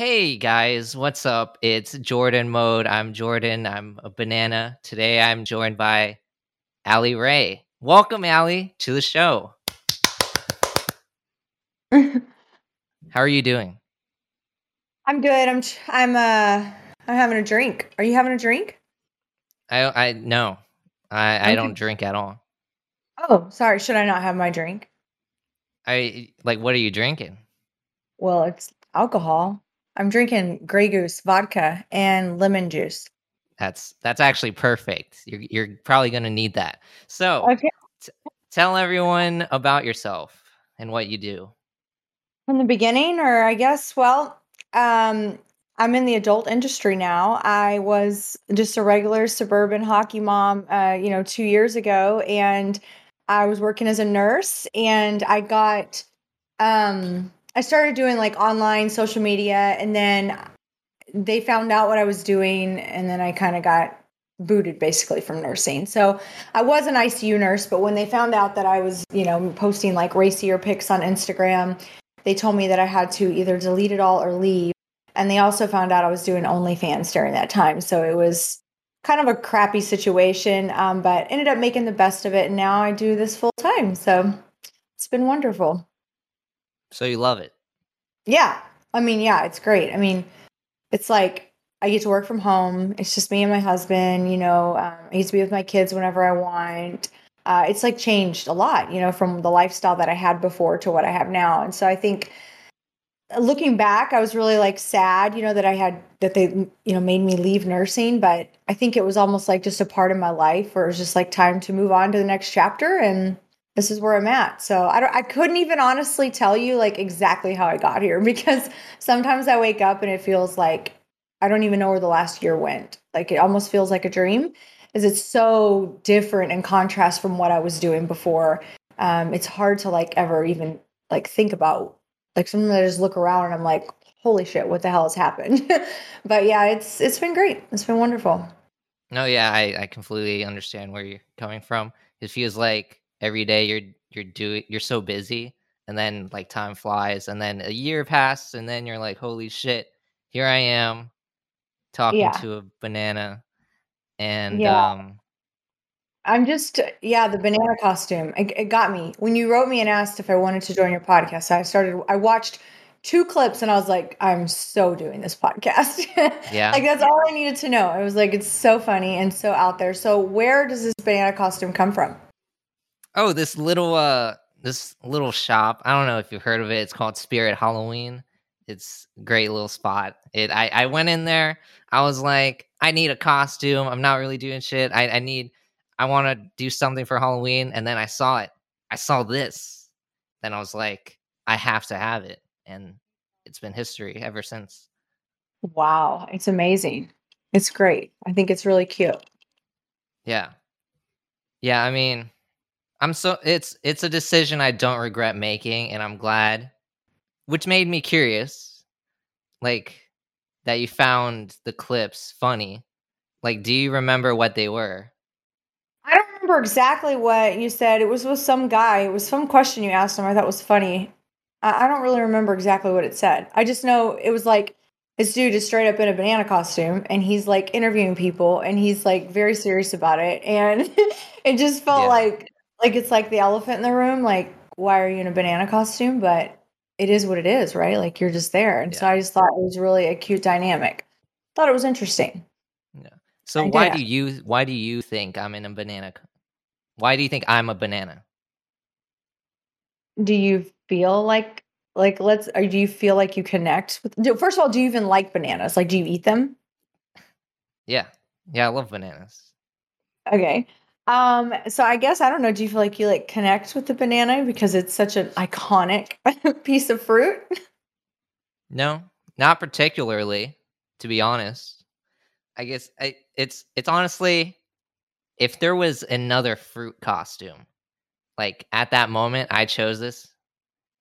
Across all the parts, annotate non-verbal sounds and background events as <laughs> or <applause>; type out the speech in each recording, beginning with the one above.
Hey guys, what's up? It's Jordan Mode. I'm Jordan. I'm a banana. Today I'm joined by Allie Rae. Welcome, Allie, to the show. <laughs> How are you doing? I'm good. I'm I'm uh I'm having a drink. Are you having a drink? I I no. I I don't drink at all. Oh, sorry. Should I not have my drink? I like what are you drinking? Well, it's alcohol. I'm drinking Grey Goose vodka and lemon juice. That's that's actually perfect. You're you're probably going to need that. So, Okay. tell everyone about yourself and what you do. From the beginning, or I guess, well, um, I'm in the adult industry now. I was just a regular suburban hockey mom, uh, you know, two years ago, and I was working as a nurse, and I got, um, I started doing like online social media, and then they found out what I was doing, and then I kind of got booted basically from nursing. So I was an ICU nurse, but when they found out that I was, you know, posting like racier pics on Instagram, they told me that I had to either delete it all or leave. And they also found out I was doing OnlyFans during that time. So it was kind of a crappy situation, um, but ended up making the best of it. And now I do this full time. So it's been wonderful. So you love it. Yeah. I mean, yeah, it's great. I mean, it's like I get to work from home. It's just me and my husband. You know, um, I get to be with my kids whenever I want. Uh, it's like changed a lot, you know, from the lifestyle that I had before to what I have now. And so I think looking back, I was really like sad, you know, that I had that they, you know, made me leave nursing. But I think it was almost like just a part of my life where it was just like time to move on to the next chapter. And this is where I'm at. So I don't, I couldn't even honestly tell you like exactly how I got here <laughs> because sometimes I wake up and it feels like I don't even know where the last year went. Like it almost feels like a dream, is it's so different in contrast from what I was doing before. Um, it's hard to like ever even like think about. Like sometimes I just look around and I'm like, holy shit, what the hell has happened? <laughs> but yeah, it's it's been great. It's been wonderful. No, yeah, I, I completely understand where you're coming from. It feels like every day you're you're doing you're so busy and then like time flies and then a year passes and then you're like, holy shit, here I am talking Yeah. to a banana and Yeah. um I'm just yeah, the banana costume. It, it got me. When you wrote me and asked if I wanted to join your podcast, I started I watched two clips and I was like, I'm so doing this podcast. <laughs> yeah. like that's all I needed to know. It was like it's so funny and so out there. So where does this banana costume come from? Oh, this little uh this little shop. I don't know if you've heard of it. It's called Spirit Halloween. It's a great little spot. It I, I went in there, I was like, I need a costume. I'm not really doing shit. I, I need I want to do something for Halloween. And then I saw it. I saw this. Then I was like, I have to have it. And it's been history ever since. Wow, it's amazing. It's great. I think it's really cute. Yeah. Yeah, I mean, I'm so it's it's a decision I don't regret making and I'm glad which made me curious like that you found the clips funny. Like do you remember what they were? I don't remember exactly what you said. It was with some guy. It was some question you asked him. I thought was funny. I, I don't really remember exactly what it said. I just know it was like this dude is straight up in a banana costume and he's like interviewing people and he's like very serious about it. And <laughs> it just felt Yeah. like like it's like the elephant in the room. Like, why are you in a banana costume? But it is what it is, right? Like you're just there. And so I just thought it was really a cute dynamic. Thought it was interesting. Yeah. So I why do you why do you think I'm in a banana? Why do you think I'm a banana? do you feel like like let's or do you feel like you connect with do- first of all do you even like bananas like do you eat them Yeah. Yeah, I love bananas. okay um so i guess i don't know do you feel like you like connect with the banana because it's such an iconic <laughs> piece of fruit No, not particularly, to be honest. I guess I, it's it's honestly if there was another fruit costume, like at that moment I chose this,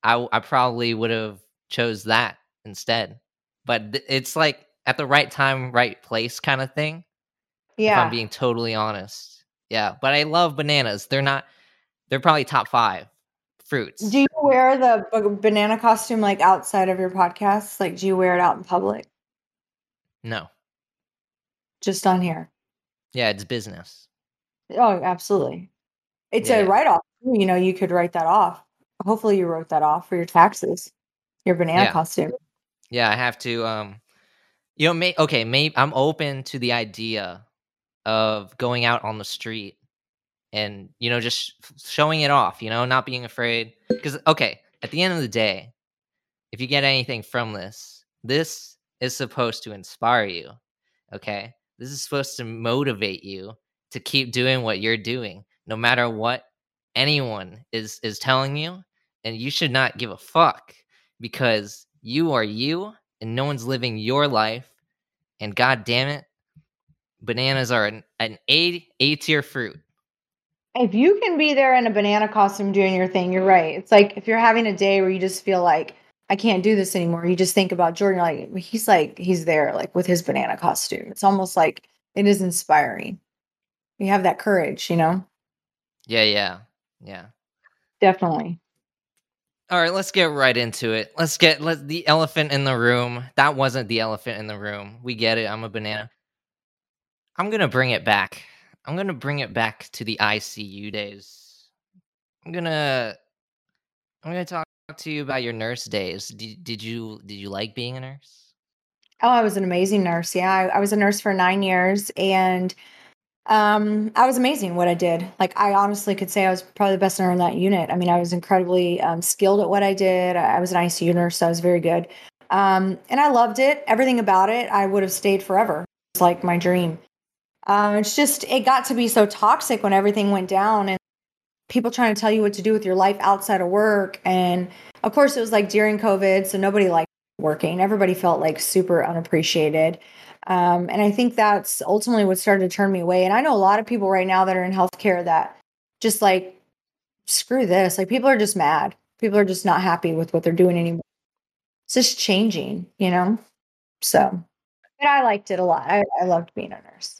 I I probably would have chose that instead. But th- it's like at the right time, right place kind of thing. If yeah I'm being totally honest, yeah. But I love bananas. They're not. They're probably top five fruits. Do you wear the banana costume like outside of your podcast? Like, do you wear it out in public? No. Just on here? Yeah, it's business. Oh, absolutely. It's Yeah, a write off. You know, you could write that off. Hopefully, you wrote that off for your taxes. Your banana Yeah. costume. Yeah, I have to um you know, may okay, maybe I'm open to the idea of going out on the street and you know just showing it off, you know, not being afraid cuz okay, at the end of the day, if you get anything from this, this is supposed to inspire you. Okay? This is supposed to motivate you to keep doing what you're doing no matter what anyone is is telling you and you should not give a fuck because you are you and no one's living your life and god damn it bananas are an, an a a tier fruit If you can be there in a banana costume doing your thing, you're right. It's like if you're having a day where you just feel like I can't do this anymore. You just think about Jordan, like he's like he's there, like with his banana costume. It's almost like it is inspiring. You have that courage, you know. yeah yeah yeah Definitely. all right let's get right into it let's get let the elephant in the room that wasn't the elephant in the room we get it i'm a banana i'm gonna bring it back i'm gonna bring it back to the icu days i'm gonna i'm gonna talk to you about your nurse days did, did you did you like being a nurse Oh, I was an amazing nurse. Yeah, I, I was a nurse for nine years, and um, I was amazing what I did. Like, I honestly could say I was probably the best nurse in that unit. I mean, I was incredibly um, skilled at what I did. I, was an ICU nurse, so I was very good, um, and I loved it. Everything about it, I would have stayed forever. It's like my dream. Um, it's just it got to be so toxic when everything went down, and people trying to tell you what to do with your life outside of work. And of course, it was like during COVID, so nobody liked working. Everybody felt like super unappreciated. Um, and I think that's ultimately what started to turn me away. And I know a lot of people right now that are in healthcare that just like, screw this. Like, people are just mad. People are just not happy with what they're doing anymore. It's just changing, you know? So, but I liked it a lot. I, I loved being a nurse.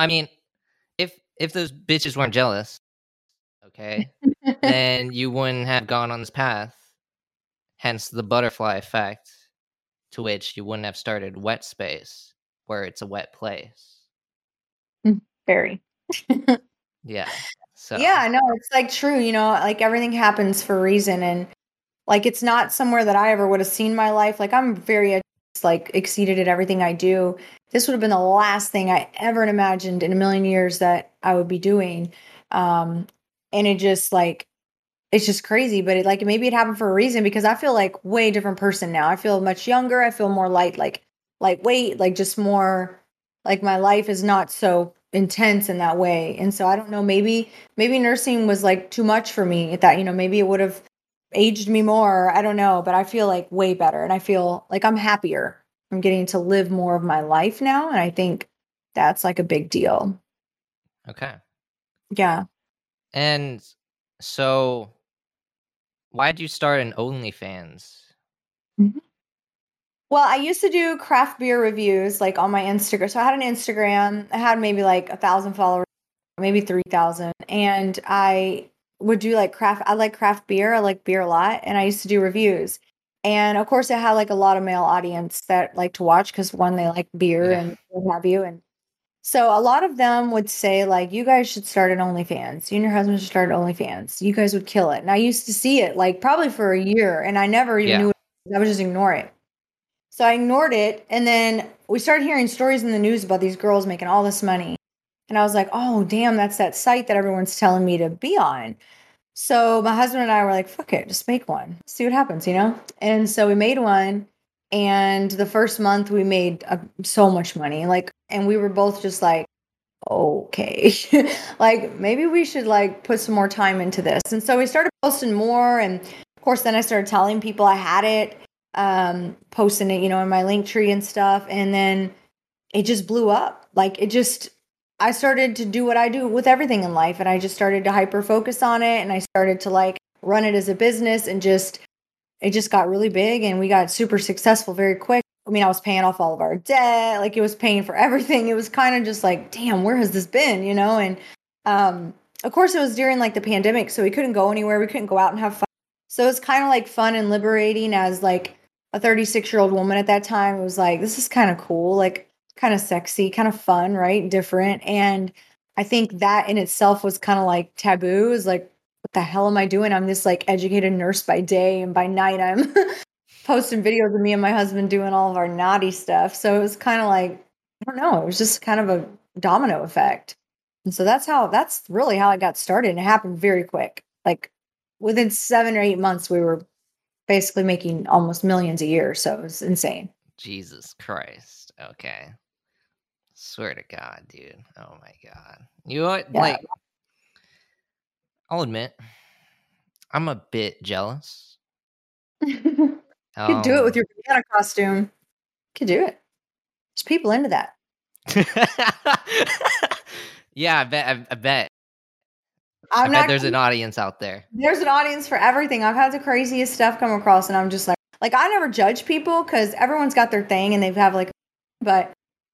I mean if if those bitches weren't jealous okay then <laughs> you wouldn't have gone on this path hence the butterfly effect to which you wouldn't have started wet space where it's a wet place mm, Very. <laughs> yeah so Yeah, no, it's like true, you know, like everything happens for a reason and like it's not somewhere that I ever would have seen my life. Like I'm very like exceeded at everything I do. This would have been the last thing I ever imagined in a million years that I would be doing. Um and it just like it's just crazy, but it like maybe it happened for a reason because I feel like way different person now. I feel much younger. I feel more light like lightweight, like just more like my life is not so intense in that way. And so I don't know, maybe maybe nursing was like too much for me at that, you know, maybe it would have aged me more. I don't know, but I feel like way better and I feel like I'm happier. I'm getting to live more of my life now. And I think that's like a big deal. okay Yeah. and so why did you start an onlyfans mm-hmm. Well, I used to do craft beer reviews like on my Instagram. So I had an Instagram. I had maybe like a thousand followers, maybe three thousand, and I would do like craft. I like craft beer. I like beer a lot, and I used to do reviews. And of course, I had like a lot of male audience that like to watch because one, they like beer Yeah. and what have you, and so a lot of them would say like, "You guys should start an OnlyFans. You and your husband should start an OnlyFans. You guys would kill it." And I used to see it like probably for a year, and I never even Yeah. knew. It. I would just ignore it. So I ignored it, and then we started hearing stories in the news about these girls making all this money, and I was like, "Oh, damn, that's that site that everyone's telling me to be on." So my husband and I were like, "Fuck it, just make one. See what happens," you know. And so we made one, and the first month we made uh, so much money, like, and we were both just like, "Okay, <laughs> like maybe we should like put some more time into this." And so we started posting more, and of course, then I started telling people I had it, um, posting it, you know, in my Linktree and stuff, and then it just blew up. Like it just I started to do what I do with everything in life and I just started to hyper focus on it and I started to like run it as a business and just it just got really big and we got super successful very quick. I mean, I was paying off all of our debt, like it was paying for <laughs> everything. It was kind of just like, damn, where has this been, you know? And um of course, it was during like the pandemic, so we couldn't go anywhere. We couldn't go out and have fun. So it's kind of like fun and liberating as like a 36 year old woman at that time. It was like, this is kind of cool, like kind of sexy, kind of fun, right? Different. And I think that in itself was kind of like taboo. Was like, what the hell am I doing? I'm this like educated nurse by day, and by night I'm <laughs> posting videos of me and my husband doing all of our naughty stuff. So it was kind of like, I don't know, it was just kind of a domino effect. And so that's how that's really how I got started. And it happened very quick. Like within seven or eight months, we were basically making almost millions a year. So it was insane. Jesus Christ. Okay. Swear to God, dude. Oh my God. You know what? Yeah. Like, I'll admit, I'm a bit jealous. <laughs> you could do it with Um, your banana costume. You could do it. There's people into that. <laughs> yeah, I bet. I, I bet. I'm I bet not there's an audience out there. there's an audience for everything. I've had the craziest stuff come across, and I'm just like, like I never judge people because everyone's got their thing and they've have like, but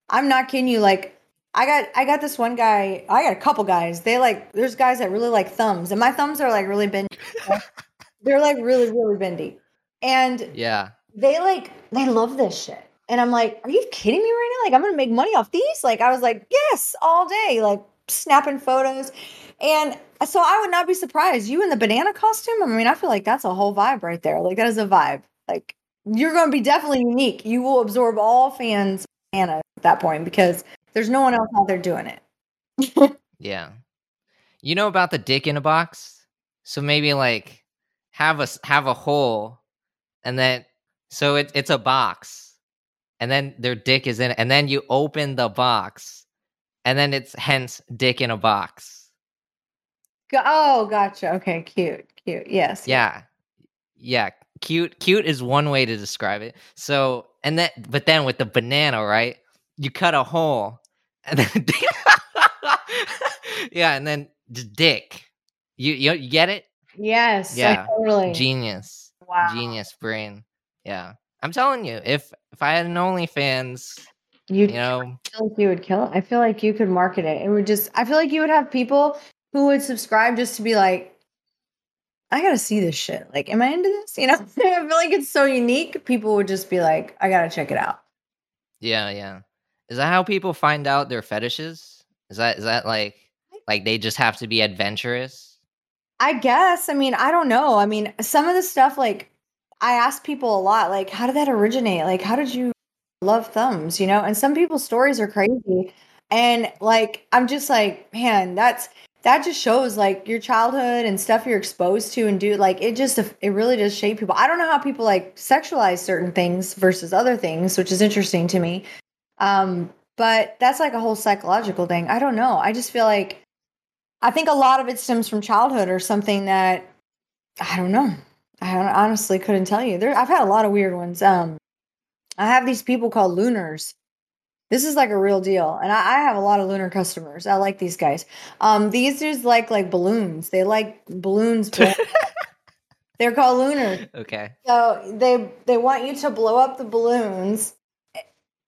I'm not kidding you. Like, I got I got this one guy. I got a couple guys. They like there's guys that really like thumbs, and my thumbs are like really bendy. <laughs> They're like really really bendy, and Yeah. they like they love this shit. And I'm like, are you kidding me right now? Like, I'm gonna make money off these? Like, I was like, yes, all day, like snapping photos. And so I would not be surprised. You in the banana costume? I mean, I feel like that's a whole vibe right there. Like, that is a vibe. Like, you're gonna be definitely unique. You will absorb all fans of banana at that point because there's no one else out there doing it. <laughs> Yeah. You know about the dick in a box? So maybe like have a have a hole and then so it, it's a box and then their dick is in it and then you open the box and then it's hence dick in a box. Go- oh, gotcha. Okay, cute, cute. Yes. Yeah. Yeah, cute cute is one way to describe it. So and then but then with the banana, right? You cut a hole and then <laughs> Yeah, and then just dick. You you, you get it? Yes. Yeah. Totally. Genius. wow. Genius brain. Yeah. I'm telling you, if if I had an OnlyFans, You you know, I feel like you would kill it. I feel like you could market it. It would just I feel like you would have people who would subscribe just to be like, I gotta see this shit. Like, am I into this? You know? <laughs> I feel like it's so unique. People would just be like, I gotta check it out. yeah, yeah. Is that how people find out their fetishes? Is that is that like like they just have to be adventurous? I guess. I mean, I don't know. I mean, some of the stuff like I ask people a lot, like, how did that originate? Like, how did you love thumbs? You know? And some people's stories are crazy. And like, I'm just like, man, that's that just shows like your childhood and stuff you're exposed to and do like it just it really does shape people. I don't know how people like sexualize certain things versus other things, which is interesting to me. Um, but that's like a whole psychological thing. I don't know. I just feel like I think a lot of it stems from childhood or something that I don't know. I honestly couldn't tell you. There, I've had a lot of weird ones. Um, I have these people called looners. This is like a real deal, and I, I have a lot of looner customers. I like these guys. Um, these dudes like like balloons. They like balloons. <laughs> They're called looner. Okay. So they they want you to blow up the balloons,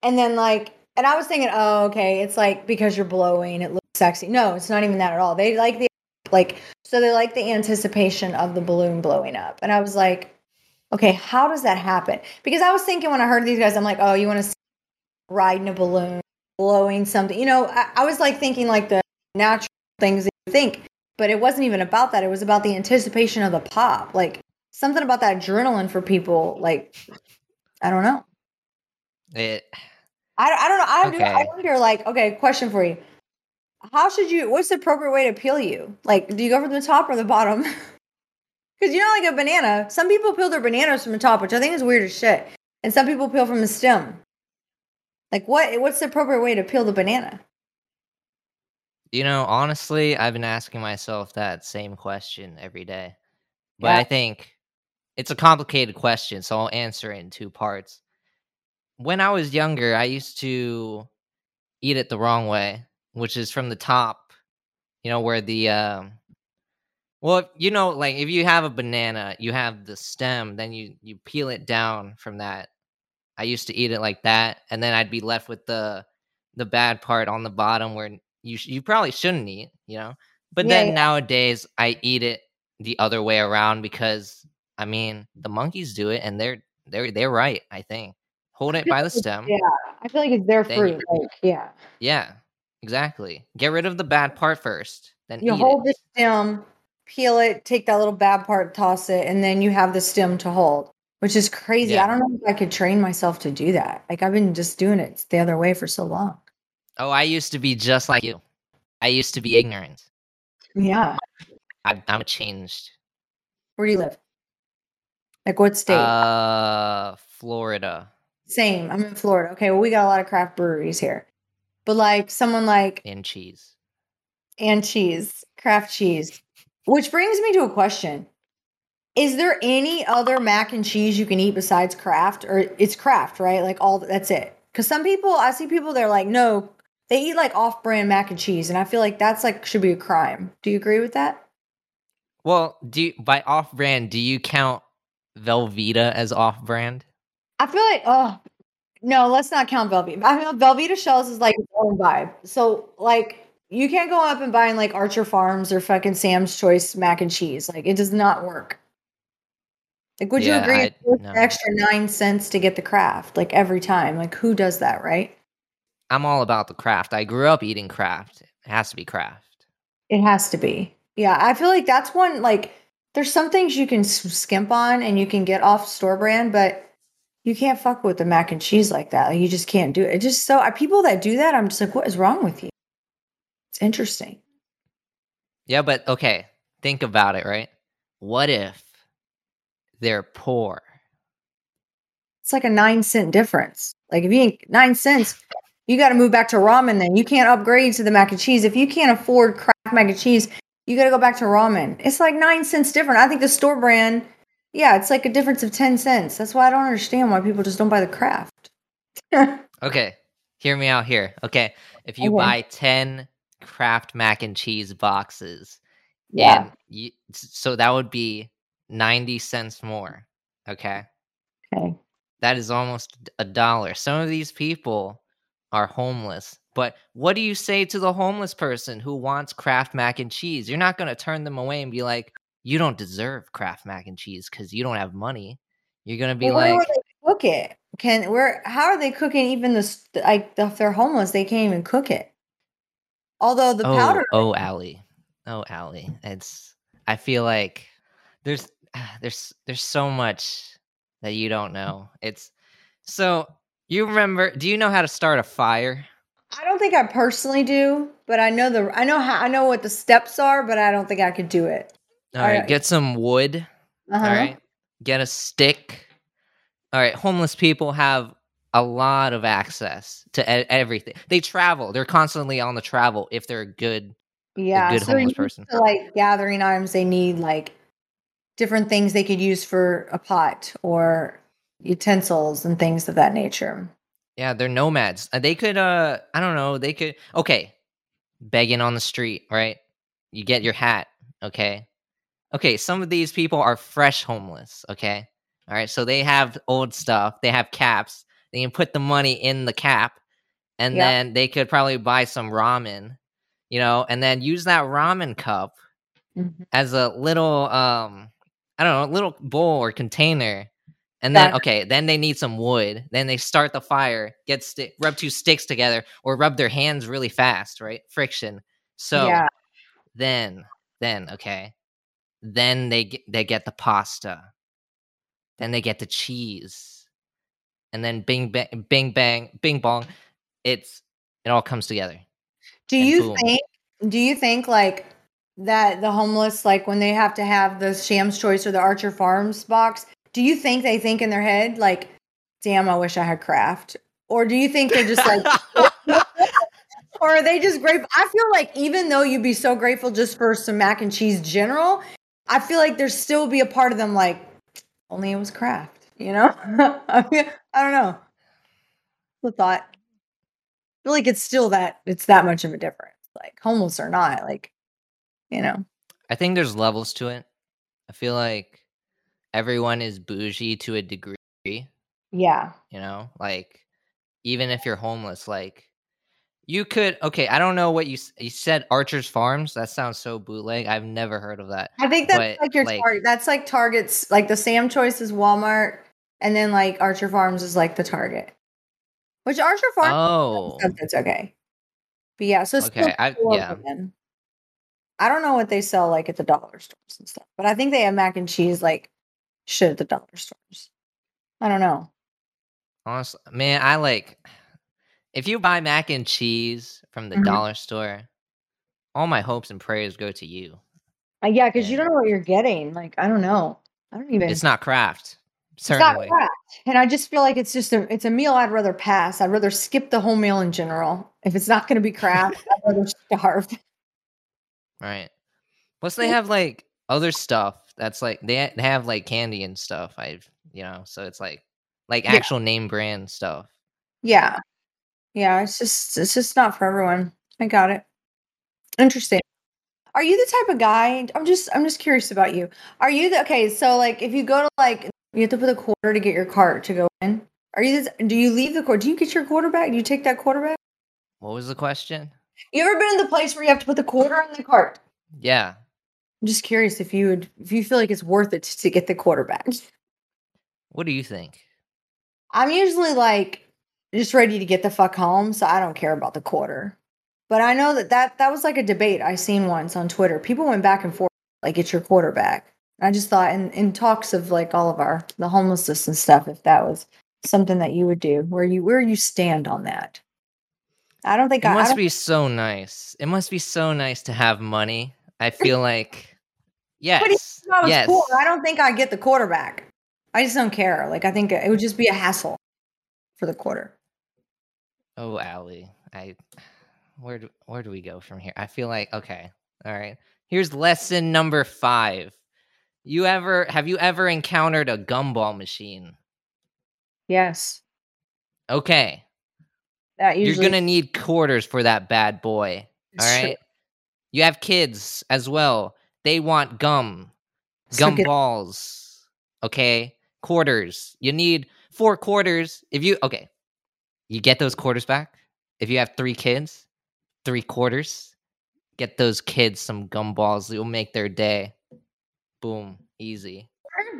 and then like, and I was thinking, oh, okay, it's like because you're blowing, it looks sexy. No, it's not even that at all. They like the like, so they like the anticipation of the balloon blowing up, and I was like, okay, how does that happen? Because I was thinking when I heard these guys, I'm like, oh, you want to riding a balloon, blowing something, you know? I, I was like thinking like the natural things that you think, but it wasn't even about that. It was about the anticipation of the pop, like something about that adrenaline for people. Like, I don't know. It I, I don't know. I, do, I wonder, like, okay, question for you. How should you, what's the appropriate way to peel you? Like, do you go from the top or the bottom? <laughs> Because you know, like a banana, some people peel their bananas from the top, which I think is weird as shit. And some people peel from the stem. Like, what? what's the appropriate way to peel the banana? you know, honestly, I've been asking myself that same question every day. But Yeah. I think it's a complicated question, so I'll answer it in two parts. When I was younger, I used to eat it the wrong way, which is from the top, you know, where the um well, you know, like if you have a banana, you have the stem, then you you peel it down from that. I used to eat it like that, and then I'd be left with the the bad part on the bottom where you sh- you probably shouldn't eat, you know. But Yeah, then yeah. nowadays I eat it the other way around because I mean the monkeys do it and they're they're they're right, I think. Hold it by the stem. Yeah, I feel like it's their fruit. Like, yeah, Yeah, exactly. Get rid of the bad part first, then you hold it. the stem, peel it, take that little bad part, toss it, and then you have the stem to hold, which is crazy. I don't know if I could train myself to do that. Like, I've been just doing it the other way for so long. Oh, I used to be just like you. I used to be ignorant. Yeah. I, I'm changed. Where do you live? Like, what state? Uh, Florida Same. I'm in Florida. Okay, well, we got a lot of craft breweries here. But like someone like and cheese. and cheese, Kraft cheese. Which brings me to a question. Is there any other mac and cheese you can eat besides Kraft or it's Kraft, right? Like all that's it. Cuz some people I see people they're like, "No, they eat like off-brand mac and cheese." And I feel like that's like should be a crime. Do you agree with that? Well, do you, by off-brand, do you count Velveeta as off-brand? I feel like oh no, let's not count Velveeta. I mean Velveeta shells is like its own vibe. So like you can't go up and buy like Archer Farms or fucking Sam's Choice mac and cheese. Like it does not work. Like would you agree I- no. the extra nine cents to get the Kraft? Like every time. Like who does that, right? I'm all about the Kraft. I grew up eating Kraft. It has to be Kraft. It has to be. Yeah, I feel like that's one like there's some things you can skimp on and you can get off store brand, but you can't fuck with the mac and cheese like that. Like you just can't do it. It just so I, people that do that, I'm just like, what is wrong with you? It's interesting. Yeah, but okay, think about it, right? What if they're poor? It's like a nine cent difference. Like if you ain't nine cents, you got to move back to ramen. Then you can't upgrade to the mac and cheese. If you can't afford Kraft mac and cheese, you got to go back to ramen. It's like nine cents different. I think the store brand, yeah, it's like a difference of ten cents. That's why I don't understand why people just don't buy the Kraft. <laughs> Okay, hear me out here. Okay, if you Okay. buy 10 Kraft mac and cheese boxes, Yeah. you, so that would be 90 cents more. Okay, Okay. that is almost a dollar. Some of these people are homeless. But what do you say to the homeless person who wants Kraft mac and cheese? You're not going to turn them away and be like, you don't deserve Kraft mac and cheese because you don't have money. You're going to be Well, like, cook it? Can where? How are they cooking? Even this, like if they're homeless, they can't even cook it. Although the oh, powder, oh, Allie, oh, Allie. It's. I feel like there's there's there's so much that you don't know. It's so you remember? Do you know how to start a fire? I don't think I personally do, but I know the I know how I know what the steps are, but I don't think I could do it. All right, Alright. get some wood. Uh-huh. All right, get a stick. All right, homeless people have a lot of access to e- everything. They travel. They're constantly on the travel if they're a good. Yeah, good so homeless person. to, like gathering items, they need like different things they could use for a pot or utensils and things of that nature. Yeah, they're nomads. Uh, They could uh I don't know, they could okay. Begging on the street, right? You get your hat, okay? Okay, some of these people are fresh homeless, okay? All right, so they have old stuff, they have caps. They can put the money in the cap and Yeah. then they could probably buy some ramen, you know, and then use that ramen cup Mhm. as a little um I don't know, a little bowl or container. And then That- okay, then they need some wood. Then they start the fire, get stick rub two sticks together or rub their hands really fast, right? Friction. So yeah, then then okay. Then they get, they get the pasta. Then they get the cheese. And then bing bang bing bang bing bong. It's it all comes together. Do you boom. think do you think like that the homeless like when they have to have the Sam's Choice or the Archer Farms box, do you think they think in their head like damn I wish I had Kraft? Or do you think they're just like <laughs> or are they just grateful? I feel like even though you'd be so grateful just for some mac and cheese general, I feel like there still be a part of them like only it was Kraft, you know? <laughs> I, mean, I don't know. The thought. I feel like it's still that it's that much of a difference. Like homeless or not, like you know. I think there's levels to it. I feel like everyone is bougie to a degree, Yeah. you know? Like even if you're homeless, like You could okay. I don't know what you you said. Archer's Farms. That sounds so bootleg. I've never heard of that. I think that's But, like your like- target. That's like Target's like the Sam Choice is Walmart, and then like Archer Farms is like the Target. Which Archer Farms Oh, that's okay. But yeah, so Okay, I- yeah. women. I don't know what they sell like at the dollar stores and stuff, but I think they have mac and cheese like shit at the dollar stores. I don't know. honestly, man, I like. If you buy mac and cheese from the Mhm. dollar store, all my hopes and prayers go to you. Uh, yeah, because you don't know what you're getting. Like I don't know. I don't even. It's not Kraft. It's not Certainly. Kraft. And I just feel like it's just a it's a meal I'd rather pass. I'd rather skip the whole meal in general. If it's not going to be Kraft, I'd rather starve. Right. Plus, they have like other stuff that's like they ha- have like candy and stuff. I've you know, so it's like like Yeah. actual name brand stuff. Yeah. Yeah, it's just it's just not for everyone. I got it. Interesting. Are you the type of guy? I'm just I'm just curious about you. Are you the okay, so like if you go to like you have to put a quarter to get your cart to go in. Are you this, do you leave the quarter? Do you get your quarterback? Do you take that quarterback? What was the question? You ever been in the place where you have to put the quarter in the cart? Yeah. I'm just curious if you would if you feel like it's worth it to get the quarterback. What do you think? I'm usually like just ready to get the fuck home, so I don't care about the quarter. But I know that that, that was like a debate I seen once on Twitter. People went back and forth like it's your quarterback. I just thought in, in talks of like all of our the homelessness and stuff, if that was something that you would do, where you where you stand on that. I don't think It I, I must don't- be so nice. It must be so nice to have money. I feel <laughs> like yes. I yes. poor, I don't think I get the quarterback. I just don't care. Like I think it would just be a hassle for the quarter. Oh, Allie. I where do where do we go from here? I feel like okay. All right. Here's lesson number 5. You ever have you ever encountered a gumball machine? Yes. Okay. That usually You're to need quarters for that bad boy. All right. You have kids as well. They want gum, So gum get- balls. Okay. Quarters. You need four quarters. If you, okay. You get those quarters back. If you have three kids, three quarters. Get those kids some gum balls. You'll make their day. Boom. Easy.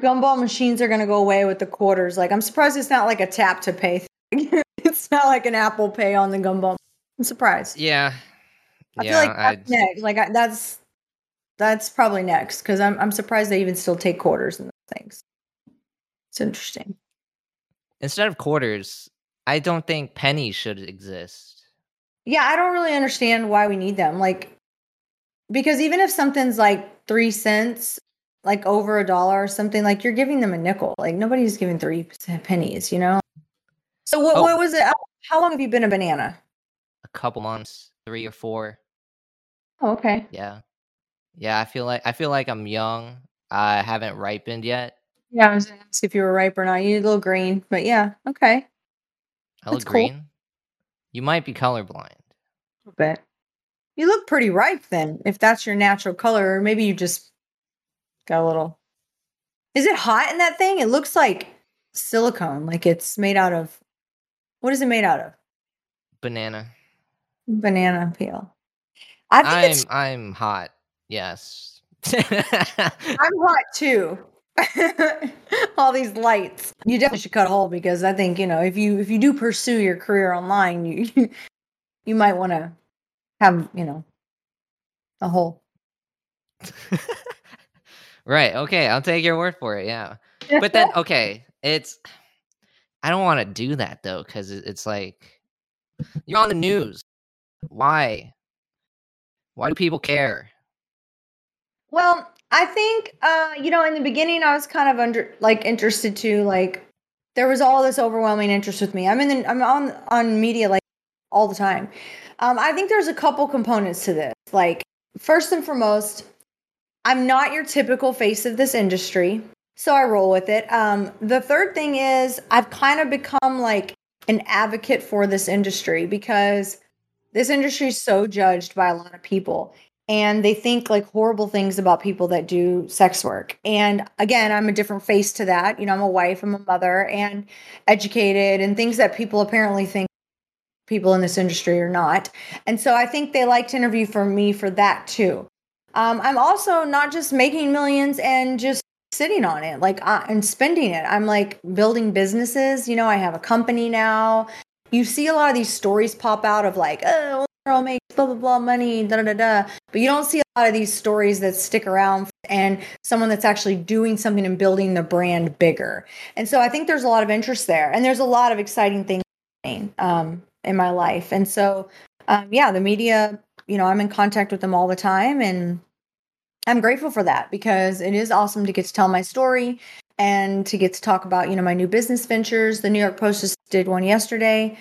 gumball machines are going to go away with the quarters. Like, I'm surprised it's not like a tap to pay. Thing. <laughs> it's not like an Apple Pay on the gumball. I'm surprised. Yeah. I yeah. feel like that's next. Like, I, that's that's probably next because I'm I'm surprised they even still take quarters in those things. It's interesting. instead of quarters, I don't think pennies should exist. Yeah, I don't really understand why we need them. Like, because even if something's like three cents, like over a dollar or something, like you're giving them a nickel. Like nobody's giving three pennies, you know. So what? Oh. What was it? How long have you been a banana? A couple months, three or four. Oh, okay. Yeah. Yeah, I feel like I feel like I'm young. I haven't ripened yet. Yeah, I was gonna ask if you were ripe or not. You need a little green, but yeah, okay. I look That's cool. green. You might be colorblind. A bit. You look pretty ripe then, if that's your natural color, or maybe you just got a little. Is it hot in that thing? It looks like silicone, like it's made out of. What is it made out of? Banana. Banana peel. I think I'm it's. I'm hot. Yes. <laughs> I'm hot too. <laughs> All these lights. You definitely should cut a hole because I think you know if you if you do pursue your career online, you <laughs> you might want to have you know a hole. right. Okay, I'll take your word for it. Yeah. But then okay, it's I don't want to do that though cuz it's like you're on the news. Why? Why do people care? Well, I think uh, you know, in the beginning, I was kind of under like interested to like there was all this overwhelming interest with me. I'm in the I'm on on media like all the time. Um, I think there's a couple components to this. Like first and foremost, I'm not your typical face of this industry, so I roll with it. Um, the third thing is I've kind of become like an advocate for this industry because this industry is so judged by a lot of people and they think like horrible things about people that do sex work. And again, I'm a different face to that. You know, I'm a wife, I'm a mother, and educated, and things that people apparently think people in this industry or not. And so I think they like to interview for me for that too. Um, I'm also not just making millions and just sitting on it like uh, and spending it. I'm like building businesses. You know, I have a company now. You see a lot of these stories pop out of like, oh, girl makes blah blah blah money, da da da. But you don't see a lot of these stories that stick around and someone that's actually doing something and building the brand bigger. And so I think there's a lot of interest there, and there's a lot of exciting things um, in my life. And so, um, yeah, the media, you know, I'm in contact with them all the time, and I'm grateful for that because it is awesome to get to tell my story and to get to talk about, you know, my new business ventures. The New York Post just did one yesterday.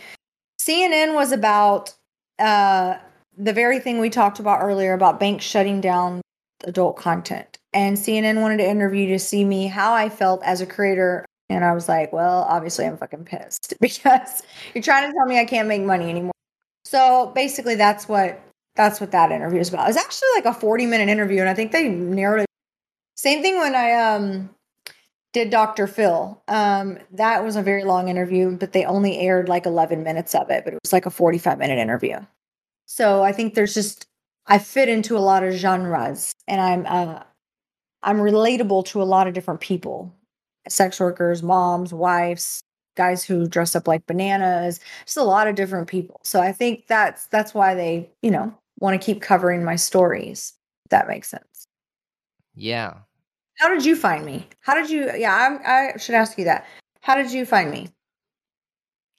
CNN was about uh, the very thing we talked about earlier about banks shutting down adult content. And CNN wanted to interview to see me how I felt as a creator. And I was like, well, obviously I'm fucking pissed <laughs> because you're trying to tell me I can't make money anymore. So basically that's what that's what that interview is about. It was actually like a 40 minute interview, and I think they narrowed it. Same thing when I um did Dr. Phil. Um, that was a very long interview, but they only aired like 11 minutes of it, but it was like a 45 minute interview. So I think there's just I fit into a lot of genres and I'm uh I'm relatable to a lot of different people. Sex workers, moms, wives, guys who dress up like bananas, just a lot of different people. So I think that's that's why they, you know, want to keep covering my stories. That makes sense. Yeah. How did you find me? How did you Yeah, I I should ask you that. How did you find me?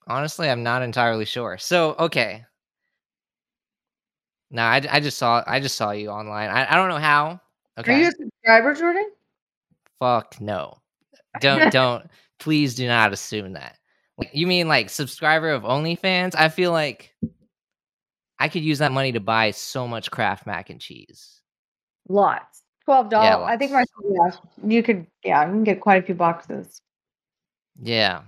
Honestly, I'm not entirely sure. So, okay. No, I, I just saw I just saw you online. I, I don't know how. Okay. Are you a subscriber, Jordan? Fuck no. Don't <laughs> don't please do not assume that. You mean like subscriber of OnlyFans? I feel like I could use that money to buy so much Kraft mac and cheese. Lots. Twelve dollars. Yeah, I think my yeah, you could yeah, you can get quite a few boxes. Yeah.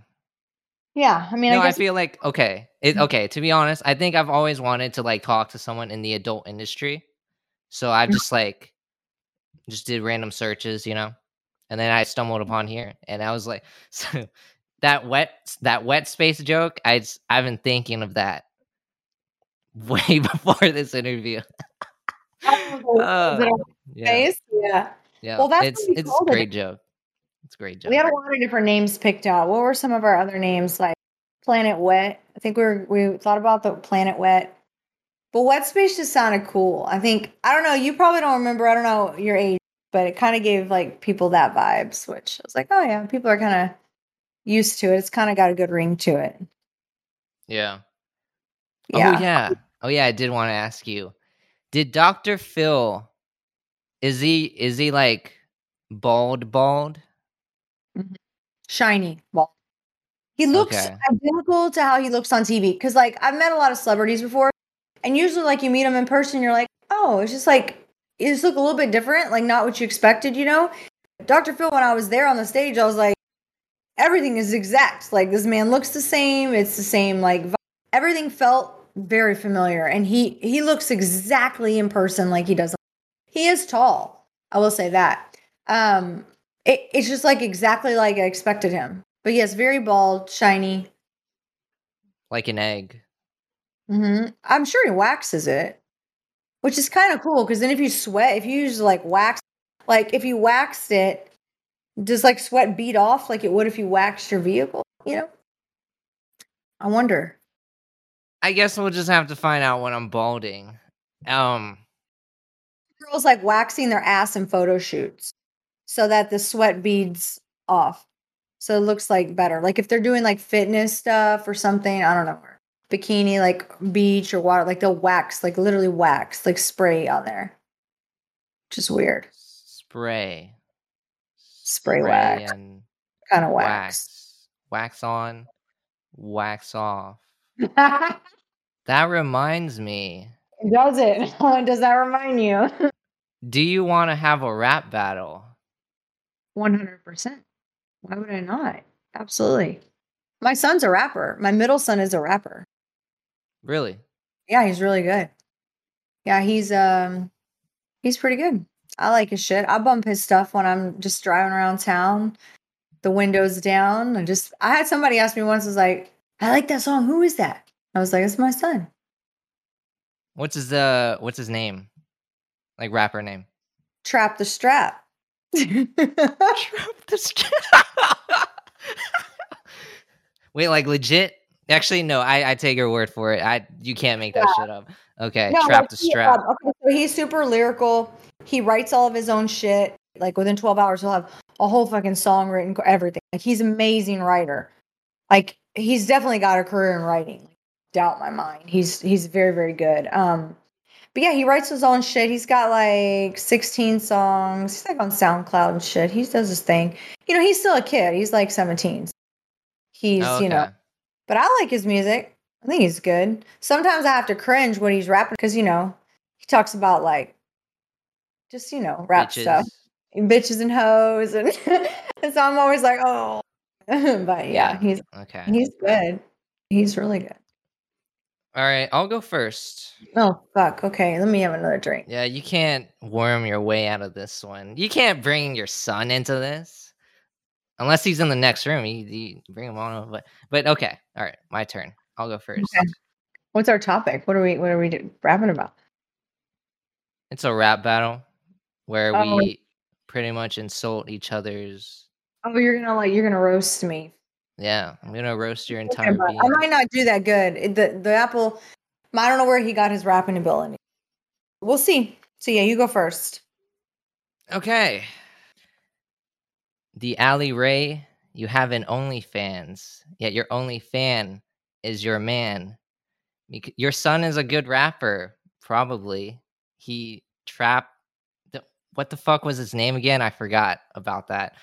Yeah, I mean, no, I, I feel like okay, it, Mm. okay. To be honest, I think I've always wanted to like talk to someone in the adult industry, so I Mm. just like just did random searches, you know, and then I stumbled upon here, and I was like, <laughs> so that wet that wet space joke. I I've been thinking of that <laughs> way before this interview. <laughs> Uh, is it a yeah. Yeah. yeah. Well, that's it's it's a it. great joke. It's a great joke. We had a lot of different names picked out. What were some of our other names? Like Planet Wet. I think we were we thought about the Planet Wet. But Wet Space just sounded cool. I think I don't know, you probably don't remember, I don't know your age, but it kind of gave like people that vibes, which I was like, oh yeah, people are kind of used to it. It's kind of got a good ring to it. yeah. Oh, yeah. Oh yeah. Oh yeah, I did want to ask you. Did Dr. Phil is he is he like bald bald? Mm-hmm. Shiny. Well, he looks Okay. identical to how he looks on TV. Cause like I've met a lot of celebrities before, and usually like you meet them in person, you're like, oh, it's just like you just look a little bit different, like not what you expected, you know. Dr. Phil, when I was there on the stage, I was like, everything is exact. Like this man looks the same. It's the same. Like vi- everything felt very familiar, and he he looks exactly in person like he does. He is tall. I will say that. Um, it, it's just like exactly like I expected him. But yes, very bald, shiny. Like an egg. mm-hmm. I'm sure he waxes it, which is kind of cool because then if you sweat, if you use like wax, like if you waxed it, does like sweat beat off like it would if you waxed your vehicle? You know, I wonder. I guess we'll just have to find out when I'm balding. Um Girls like waxing their ass in photo shoots so that the sweat beads off. So it looks like better. Like if they're doing like fitness stuff or something, I don't know, bikini, like beach or water, like they'll wax, like literally wax, like spray on there. Just weird. spray. Spray wax. and Kind of wax. wax. Wax on, wax off. <laughs> That reminds me. Does it? <laughs> Does that remind you? Do you want to have a rap battle? 100%. Why would I not? Absolutely. My son's a rapper. My middle son is a rapper. Really? Yeah, he's really good. Yeah, he's um he's pretty good. I like his shit. I bump his stuff when I'm just driving around town, the windows down. I just I had somebody ask me once, was like, I like that song. Who is that? I was like, it's my son. What's his uh what's his name? Like rapper name. Trap the strap. Trap the strap. Wait, like legit? Actually, no, I, I take your word for it. I you can't make that Yeah. shit up. Okay, No, trap the he, strap. um, okay, so he's super lyrical. He writes all of his own shit. Like within 12 hours, he'll have a whole fucking song written, everything. Like he's an amazing writer. Like he's definitely got a career in writing. Doubt my mind. He's he's very very good. Um, but yeah, he writes his own shit. He's got like 16 songs. He's like on SoundCloud and shit. He does his thing. You know, he's still a kid. He's like 17. He's Oh, you know, but I like his music. I think he's good. Sometimes I have to cringe when he's rapping because you know he talks about like just you know rap Bitches. stuff, and bitches and hoes, and, <laughs> and so I'm always like, oh, <laughs> but yeah, he's Okay. he's good. He's really good. All right, I'll go first. Oh fuck. Okay, let me have another drink. Yeah, you can't worm your way out of this one. You can't bring your son into this. Unless he's in the next room, you, you bring him on over. But, but okay, all right, my turn. I'll go first. Okay. What's our topic? What are we What are we do- rapping about? It's a rap battle where Oh. we pretty much insult each other's. Oh, you're gonna like you're gonna roast me. Yeah, I'm gonna roast your entire being. I might not do that good. It- The the apple. I don't know where he got his rapping ability. We'll see. So yeah, you go first. Okay. The Allie Rae, you have an OnlyFans, yet your only fan is your man. Your son is a good rapper, probably. He trap. the- What the fuck was his name again? I forgot about that.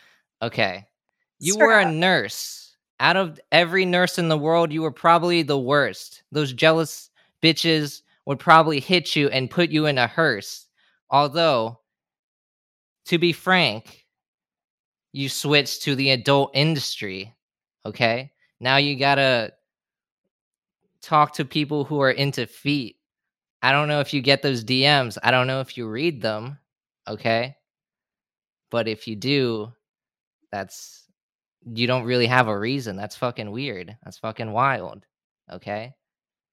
Okay. You were a nurse. Out of every nurse in the world, you were probably the worst. Those jealous bitches would probably hit you and put you in a hearse. Although, to be frank, you switched to the adult industry. Okay. Now you gotta talk to people who are into feet. I don't know if you get those DMs. I don't know if you read them. Okay. But if you do, that's you don't really have a reason. That's fucking weird. That's fucking wild. Okay.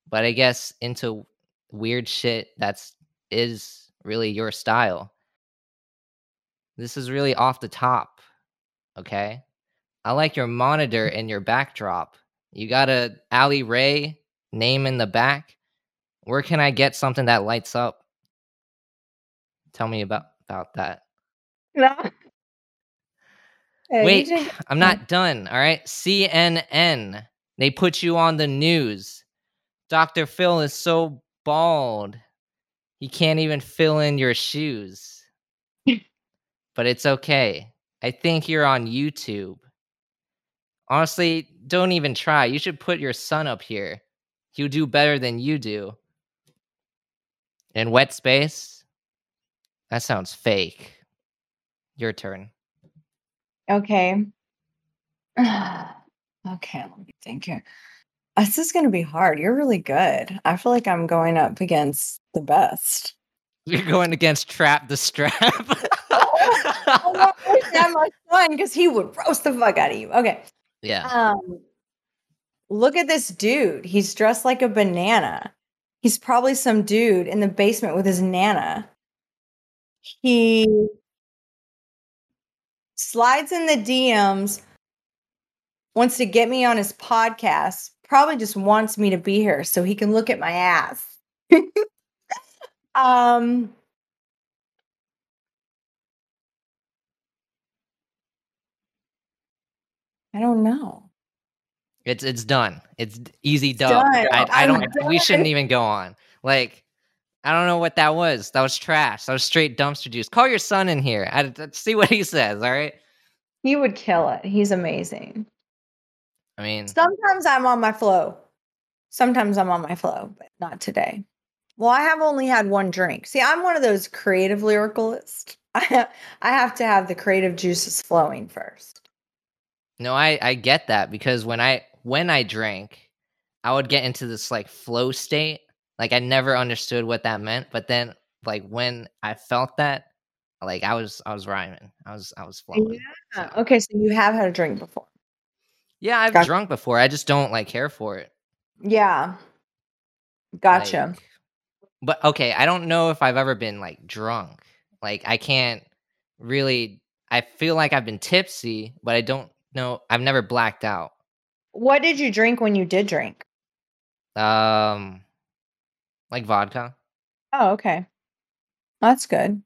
But I guess into weird shit that's is really your style. This is really off the top. Okay. I like your monitor <laughs> and your backdrop. You got a Allie Rae name in the back. Where can I get something that lights up? Tell me about about that. No. Wait, I'm not done. All right. CNN. They put you on the news. Dr. Phil is so bald. He can't even fill in your shoes. <laughs> but it's okay. I think you're on YouTube. Honestly, don't even try. You should put your son up here. He'll do better than you do. In wet space? That sounds fake. Your turn. Okay. <sighs> okay, let me think here. This is going to be hard. You're really good. I feel like I'm going up against the best. <laughs> You're going against Trap the Strap. <laughs> Oh, I wish I had my son because he would roast the fuck out of you. Okay. yeah. Um, look at this dude. He's dressed like a banana. He's probably some dude in the basement with his nana. He slides in the DMs, wants to get me on his podcast, probably just wants me to be here so he can look at my ass. <laughs> um, I don't know. It's it's done. It's easy dub. done. I, I don't we shouldn't even go on. Like I don't know what that was. That was trash. That was straight dumpster juice. Call your son in here. I- see what he says, all right? He would kill it. He's amazing. I mean, Sometimes I'm on my flow. Sometimes I'm on my flow, but not today. Well, I have only had one drink. See, I'm one of those creative lyricalists. <laughs> I I have to have the creative juices flowing first. no, I I get that because when I when I drank, I would get into this like flow state. Like I never understood what that meant, but then like when I felt that, like I was I was rhyming. I was I was flowing. Yeah. So- Okay, so you have had a drink before. Yeah, I've Gotcha. drunk before. I just don't like care for it. Yeah. Gotcha. Like, but okay, I don't know if I've ever been like drunk. Like I can't really. I feel like I've been tipsy, but I don't know. I've never blacked out. what did you drink when you did drink? Um, like vodka. Oh, okay. That's good.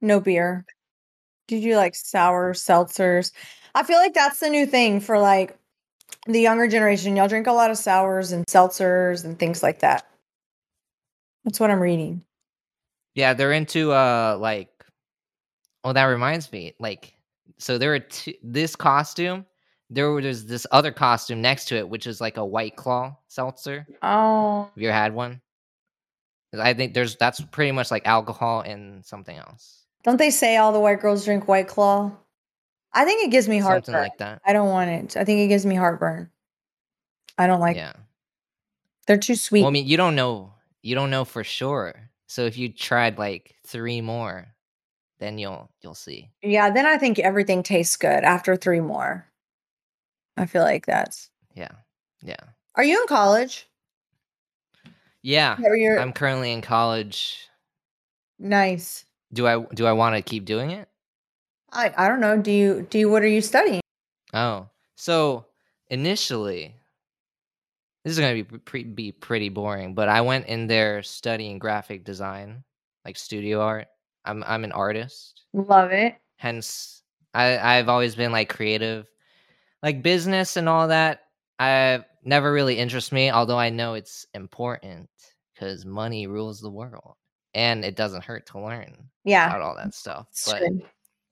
No beer. Did you like sour seltzers? I feel like that's the new thing for like the younger generation. Y'all drink a lot of sours and seltzers and things like that. That's what I'm reading. Yeah, they're into uh like. Oh, that reminds me. Like, so there were two. This costume. There was this other costume next to it, which is like a White Claw seltzer. Oh, Have you ever had one? I think there's that's pretty much like alcohol and something else, don't they say all the white girls drink White Claw? I think it gives me heartburn. something like that. I don't want it. I think it gives me heartburn. I don't like. yeah. They're too sweet. Well, I mean, you don't know. You don't know for sure. So if you tried like three more, then you'll you'll see. yeah, then I think everything tastes good after three more. I feel like that's. Yeah, yeah, Are you in college? yeah. I'm currently in college. nice. Do I do I want to keep doing it? I I don't know. Do you do you what are you studying? Oh, so initially, this is gonna be pre- be pretty boring, but I went in there studying graphic design, like studio art. I'm I'm an artist, Love it. hence I I've always been like creative, like business and all that. I never really interest me, although I know it's important because money rules the world, and it doesn't hurt to learn Yeah. about all that stuff. it's But good.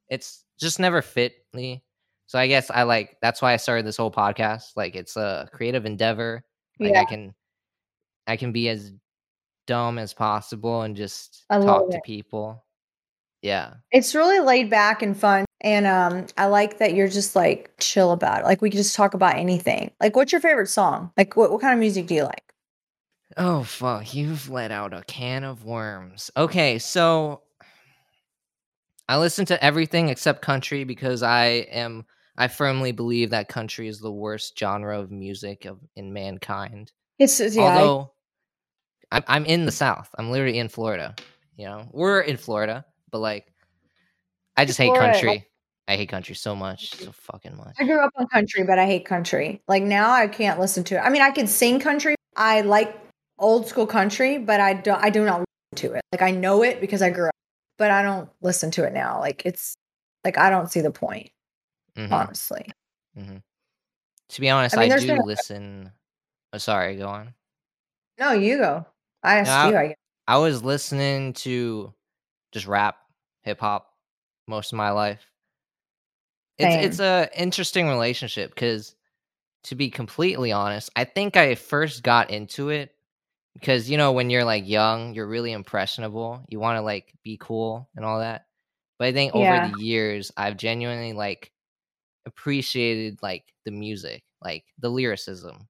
it's just never fit me. So I guess I like that's why I started this whole podcast. Like it's a creative endeavor. Like Yeah. I can I can be as dumb as possible and just I talk to people. Yeah. It's really laid back and fun. And um I like that you're just like chill about it. Like we can just talk about anything. Like what's your favorite song? Like what, what kind of music do you like? Oh fuck, you've let out a can of worms. Okay, so I listen to everything except country because I am I firmly believe that country is the worst genre of music of in mankind. It's yeah, I- Although I'm I'm in the South. I'm literally in Florida. You know, we're in Florida, but like, I just hate Florida. country. I hate country so much, so fucking much. I grew up on country, but I hate country. Like now I can't listen to it. I mean, I can sing country. I like old school country, but I don't I do not listen to it. Like I know it because I grew up, but I don't listen to it now. Like it's like I don't see the point, Mhm, honestly. mhm. To be honest, I I, mean, there's do a- listen. Oh, sorry, go on. No, you go. I asked No, you, I guess. I was listening to just rap, hip hop, most of my life. It's it's a interesting relationship because, to be completely honest, I think I first got into it because you know when you're like young, you're really impressionable. You want to like be cool and all that. But I think over Yeah. the years, I've genuinely like appreciated like the music, like the lyricism,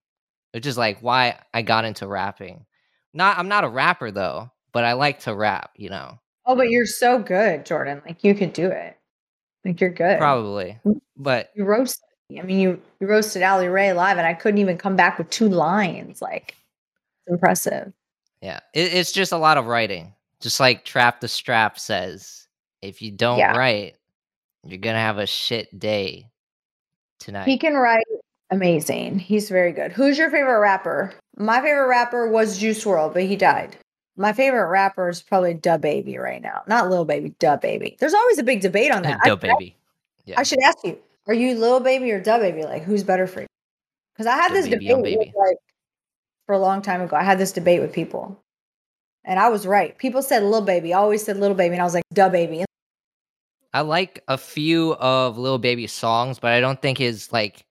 which is like why I got into rapping. Not I'm not a rapper though, but I like to rap. You know, Oh, but you're so good, Jordan. Like you could do it. Like you're good. probably. Mm. But You roasted. I mean, you you roasted Allie Rae live, and I couldn't even come back with two lines. Like, impressive. Yeah, it, it's just a lot of writing. Just like Trap the Strap says, if you don't Yeah. write, you're gonna have a shit day tonight. He can write amazing. He's very good. Who's your favorite rapper? My favorite rapper was Juice WRLD, but he died. My favorite rapper is probably Da Baby right now. Not Lil Baby, Da Baby. There's always a big debate on uh, that. I- Dope baby. Yeah. I should ask you: Are you Lil Baby or Da Baby? Like, who's better for you? Because I had Da this Baby, debate with, like for a long time ago. I had this debate with people, and I was right. People said "little Baby. I always said Little Baby, and I was like Da Baby. I like a few of Lil Baby's songs, but I don't think his like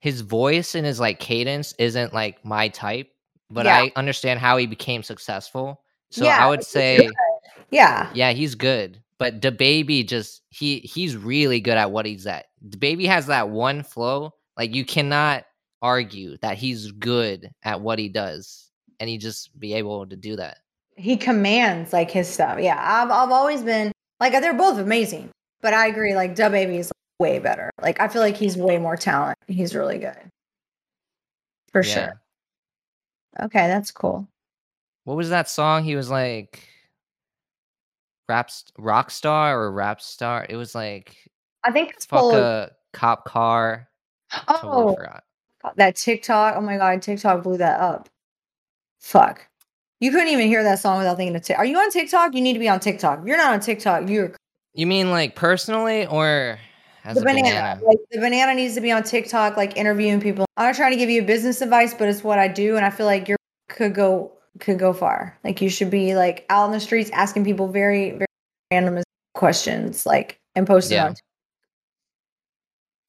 his voice and his like cadence isn't like my type. But Yeah. I understand how he became successful. So Yeah, I would say. Yeah, yeah, he's good. But the baby just he he's really good at what he's at. The baby has that one flow. Like you cannot argue that he's good at what he does, and he just be able to do that. he commands like his stuff. Yeah, I've I've always been like they're both amazing, but I agree. Like Da Baby is way better. Like I feel like he's way more talent. He's really good, for Yeah. sure. Okay, that's cool. What was that song? He was like rap rock star or rap star. It was like I think it's fuck full of, a cop car. Totally oh forgot. That TikTok. Oh my god, TikTok blew that up. Fuck. You couldn't even hear that song without thinking of TikTok. Are you on TikTok? You need to be on TikTok. If you're not on TikTok, you're You mean like personally or as the a banana. banana? Like the banana needs to be on TikTok, like interviewing people. I'm not trying to give you business advice, but it's what I do, and I feel like you could go could go far. Like you should be like out in the streets asking people very very random questions, like and posting Yeah. on.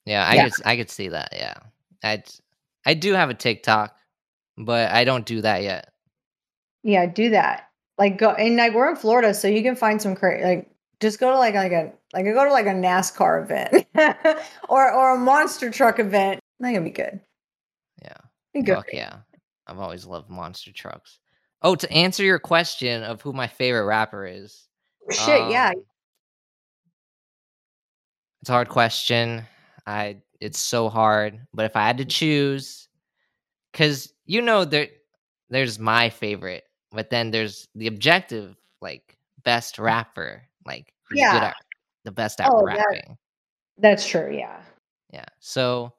Yeah, I Yeah. could I could see that. Yeah, I I do have a TikTok, but I don't do that yet. Yeah, do that. Like go and like we're in Florida, so you can find some crazy like just go to like like a like go to like a NASCAR event <laughs> or or a monster truck event. That can be good. Yeah, Be good. fuck yeah. I've always loved monster trucks. Oh, to answer your question of who my favorite rapper is, Shit, yeah. um, it's a hard question. I it's so hard, but if I had to choose, because you know there there's my favorite, but then there's the objective like best rapper, like Yeah. the best at Oh, that- rapping. That's true, yeah. Yeah. So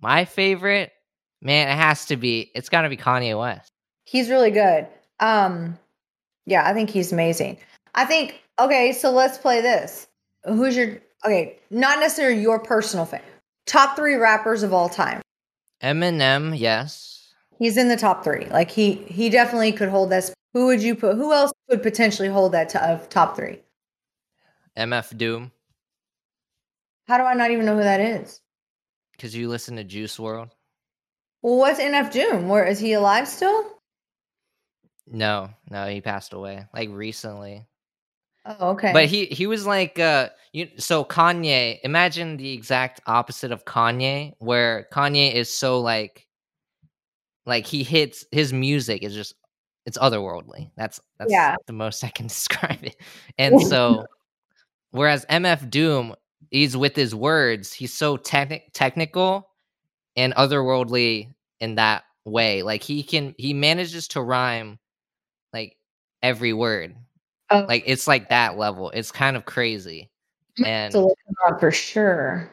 my favorite, man, it has to be. It's got to be Kanye West. He's really good. Um yeah, I think he's amazing. I think okay, so let's play this. Who's your okay, not necessarily your personal fan. Top 3 rappers of all time. Eminem, yes. He's in the top 3. Like he he definitely could hold this. Who would you put who else could potentially hold that to, of top 3? MF Doom, How do I not even know who that is? because you listen to Juice WRLD. Well, what's MF Doom? Where is he alive still? No, no, he passed away like recently. Oh, okay. But he he was like uh you so Kanye, imagine the exact opposite of Kanye where Kanye is so like like he hits his music is just it's otherworldly. That's that's Yeah. the most I can <laughs> describe it. And so <laughs> whereas MF Doom he's with his words, he's so technic technical and otherworldly in that way. Like he can he manages to rhyme like every word oh, like it's like that level it's kind of crazy mm, and him up for sure.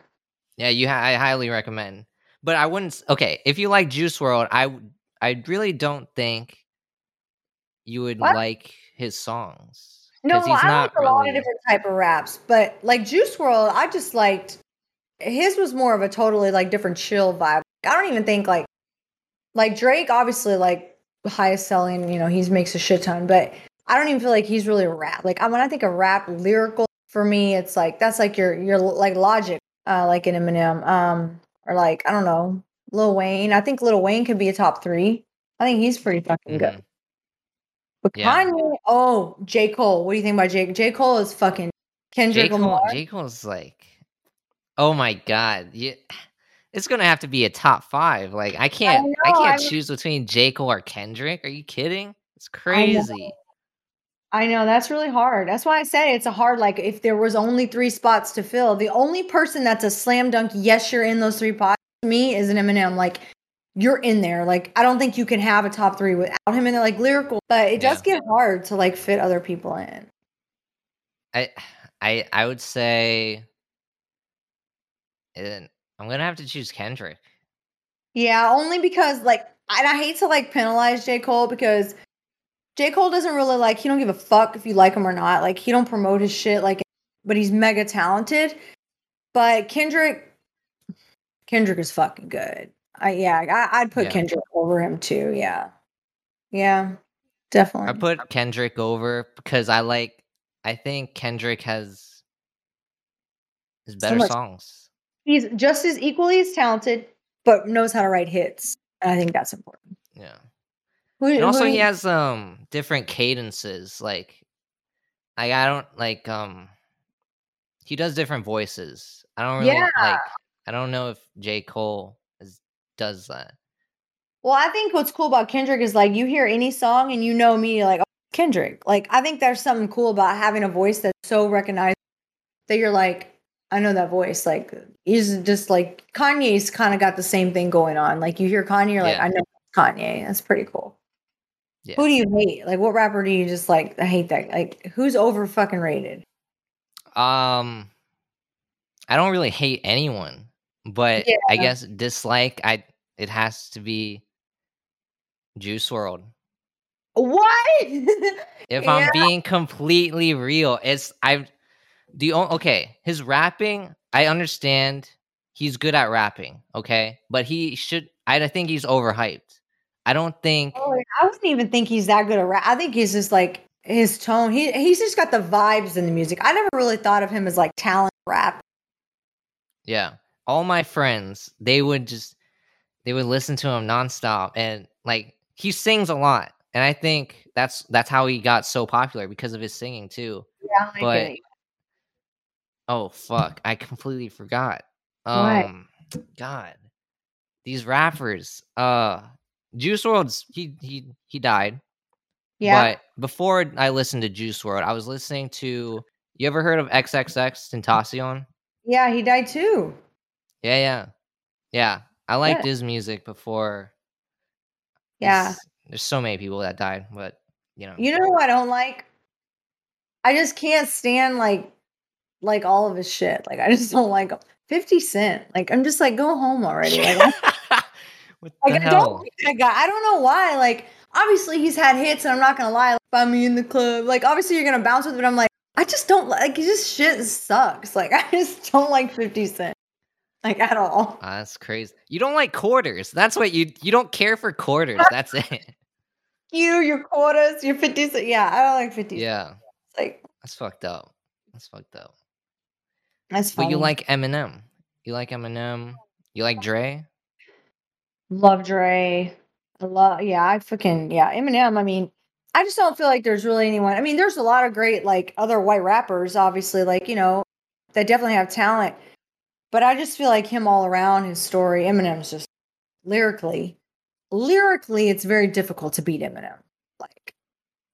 yeah you ha- i highly recommend but i wouldn't okay if you like Juice WRLD I I really don't think you would What? like his songs No, I not like a lot of different type of raps, but like Juice WRLD, I just liked his was more of a totally like different chill vibe. I don't even think like like Drake, obviously like highest selling, you know, he makes a shit ton, but I don't even feel like he's really a rap. Like I when I think of rap lyrical for me, it's like that's like your your like logic, uh, like an Eminem, um, or like I don't know, Lil Wayne. I think Lil Wayne could be a top three. I think he's pretty fucking good. Mhm. But Yeah. Kanye, oh, J. Cole. What do you think about J. J. Cole is fucking Kendrick j cole Lamar. j cole's like oh my god yeah it's gonna have to be a top five like i can't i, know, can't I'm- choose between j cole or kendrick are you kidding it's I crazy I know that's really hard. That's why I say it's a hard. Like if there was only three spots to fill, the only person that's a slam dunk, yes, you're in those three spots. To me is an Eminem. Like you're in there. Like I don't think you can have a top three without him in there. Like lyrical, but it does get hard to like fit other people in. I I I would say and I'm gonna have to choose Kendrick. Yeah, only because like and I hate to like penalize J. Cole because J. Cole doesn't really like he don't give a fuck if you like him or not. Like he don't promote his shit like but he's mega talented. But Kendrick Kendrick is fucking good. I yeah, I, I'd put Yeah. Kendrick over him too. Yeah. Yeah. Definitely. I put Kendrick over because I like I think Kendrick has his better much- songs. he's just as equally as talented, but knows how to write hits. And I think that's important. Yeah. And also he has um different cadences like like I don't like um he does different voices. I don't really Yeah. like I don't know if J. Cole is, does that. Well, I think what's cool about Kendrick is like you hear any song and you know immediately like oh, Kendrick. Like I think there's something cool about having a voice that's so recognized that you're like, I know that voice. Like he's just like Kanye's kind of got the same thing going on. Like you hear Kanye, you're like, Yeah. I know Kanye. That's pretty cool. Yeah. Who do you hate? Like, what rapper do you just like? I hate that. Like, who's over fucking rated? Um, I don't really hate anyone, but I guess dislike. I it has to be Juice WRLD. What? <laughs> If Yeah. I'm being completely real, it's I the o- okay, his rapping, I understand he's good at rapping, okay? But he should I think he's overhyped. I don't think Oh, I wouldn't even think he's that good at rap. I think he's just like his tone. He he's just got the vibes in the music. I never really thought of him as like talent rap. yeah. All my friends, they would just they would listen to him nonstop and like he sings a lot. And I think that's that's how he got so popular because of his singing too. Yeah, I But- get. Oh fuck, I completely forgot. What? Um god. These rappers, uh Juice WRLD's he he he died. yeah. But before I listened to Juice WRLD, I was listening to you ever heard of XXXTentacion? yeah, he died too. Yeah, yeah. Yeah. I liked Yeah. his music before. Yeah. There's so many people that died, but you know. You know who I don't like? I just can't stand like like all of his shit. Like I just don't like him. 50 Cent. Like I'm just like go home already. Like, <laughs> what the like I don't like that guy. I don't know why. Like obviously he's had hits and I'm not gonna lie. Like, me in the club. Like obviously you're gonna bounce with it, but I'm like, I just don't like his shit sucks. Like <laughs> I just don't like 50 Cent. Like at all. Ah, that's crazy. You don't like quarters. That's what you you don't care for quarters. <laughs> That's it. You, your quarters, your 50 Cent. Yeah, I don't like 50 yeah. It's like That's fucked up. That's fucked up. that's funny. But you like Eminem. You like Eminem. You like Dre? Love Dre. I love yeah, I fucking yeah, Eminem. I mean, I just don't feel like there's really anyone. I mean, there's a lot of great like other white rappers, obviously, like, you know, that definitely have talent. But I just feel like him all around his story, Eminem's just lyrically, lyrically, it's very difficult to beat Eminem. Like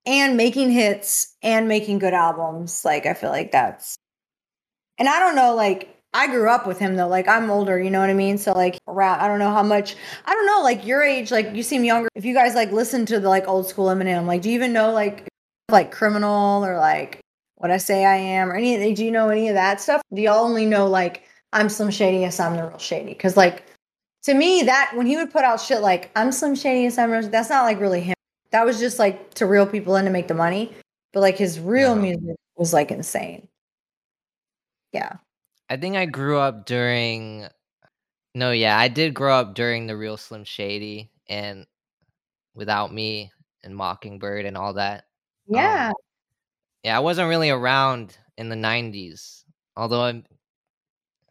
and making hits and making good albums. Like I feel like that's and I don't know, like I grew up with him though. Like I'm older, you know what I mean? So like around I don't know how much I don't know, like your age, like you seem younger. If you guys like listen to the like old school Eminem, like do you even know like like criminal or like what I say I am or any do you know any of that stuff? Do y'all only know like I'm Slim Shady, yes, I'm the real shady? Because like to me, that when he would put out shit like I'm Slim Shady, yes, I'm real, that's not like really him. That was just like to reel people in to make the money. But like his real Uh-huh. music was like insane. Yeah. I think I grew up during No, yeah, I did grow up during the real Slim Shady and Without Me and Mockingbird and all that. Yeah. Um, yeah, I wasn't really around in the 90s. Although I'm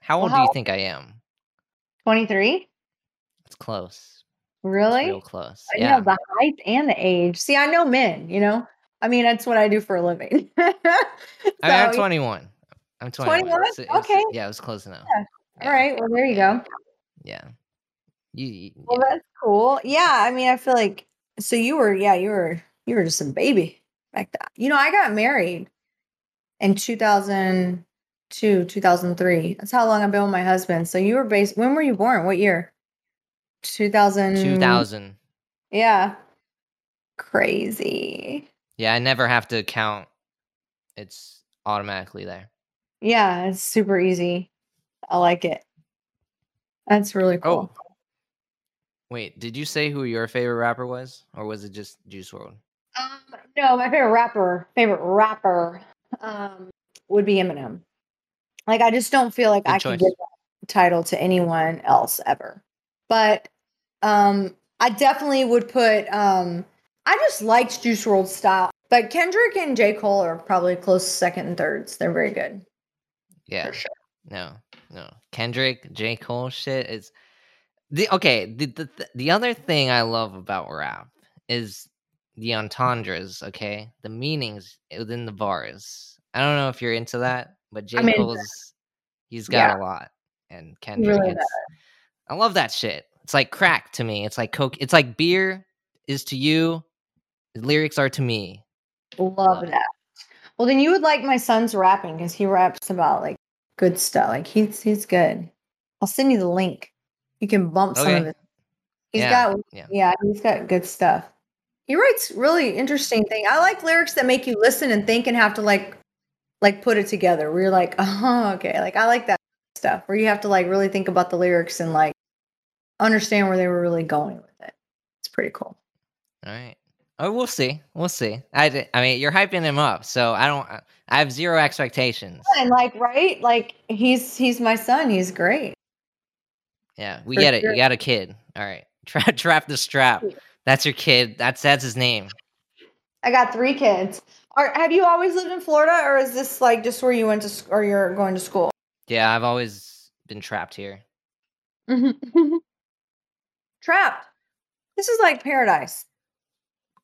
How old do you think I am? 23? It's close. It's Really? real close. Yeah. know, the height and the age. See, I know men, you know? I mean, that's what I do for a living. <laughs> I mean, I'm So, 21. I'm 21. 21? so was- Okay. yeah, it was close enough. Yeah. Yeah, All right. Well, there you go. Yeah. You, you- Well, yeah. that's cool. Yeah. I mean, I feel like, so you were, yeah, you were, you were just a baby back then. You know, I got married in 2002, 2003. That's how long I've been with my husband. So you were based, when were you born? What year? 2000. 2000. Yeah. Crazy. Yeah, I never have to count. It's automatically there. Yeah, it's super easy. I like it. That's really cool. Oh. Wait, did you say who your favorite rapper was? Or was it just Juice WRLD? Um, no, my favorite rapper, favorite rapper, um, would be Eminem. Like, I just don't feel like Good I choice. could give that title to anyone else ever. But um, I definitely would put. Um, I just liked Juice WRLD's style, but Kendrick and J Cole are probably close second and thirds. They're very good Yeah. for sure. No, no. Kendrick, J. Cole shit is the okay. The, the the- the other thing I love about rap is the entendres. Okay, the meanings within the bars. I don't know if you're into mm. that, but J. I'm Cole's he's got Yeah. a lot, and Kendrick. really I love that shit. It's like crack to me. It's like coke. It's like beer is to you. Lyrics are to me. Love Love that. Well, then you would like my son's rapping because he raps about like good stuff. Like he's he's good. I'll send you the link. You can bump some of it. He's Yeah, got yeah. yeah, he's got good stuff. He writes really interesting thing. I like lyrics that make you listen and think and have to like like put it together. Where you're like, oh, <laughs> okay. Like I like that stuff where you have to like really think about the lyrics and like understand where they were really going with it. It's pretty cool. All right. Oh, we'll see. We'll see. I, I mean, you're hyping him up, so I don't. I have zero expectations. And like, right? Like he's he's my son. He's great. Yeah, we For get it. sure. You got a kid. All right. <laughs> Trap, trap the strap. That's your kid. That's that's his name. I got three kids. Are, have you always lived in Florida, or is this like just where you went to, sc- or you're going to school? Yeah, I've always been trapped here. Mm-hmm. <laughs> Trapped. This is like paradise.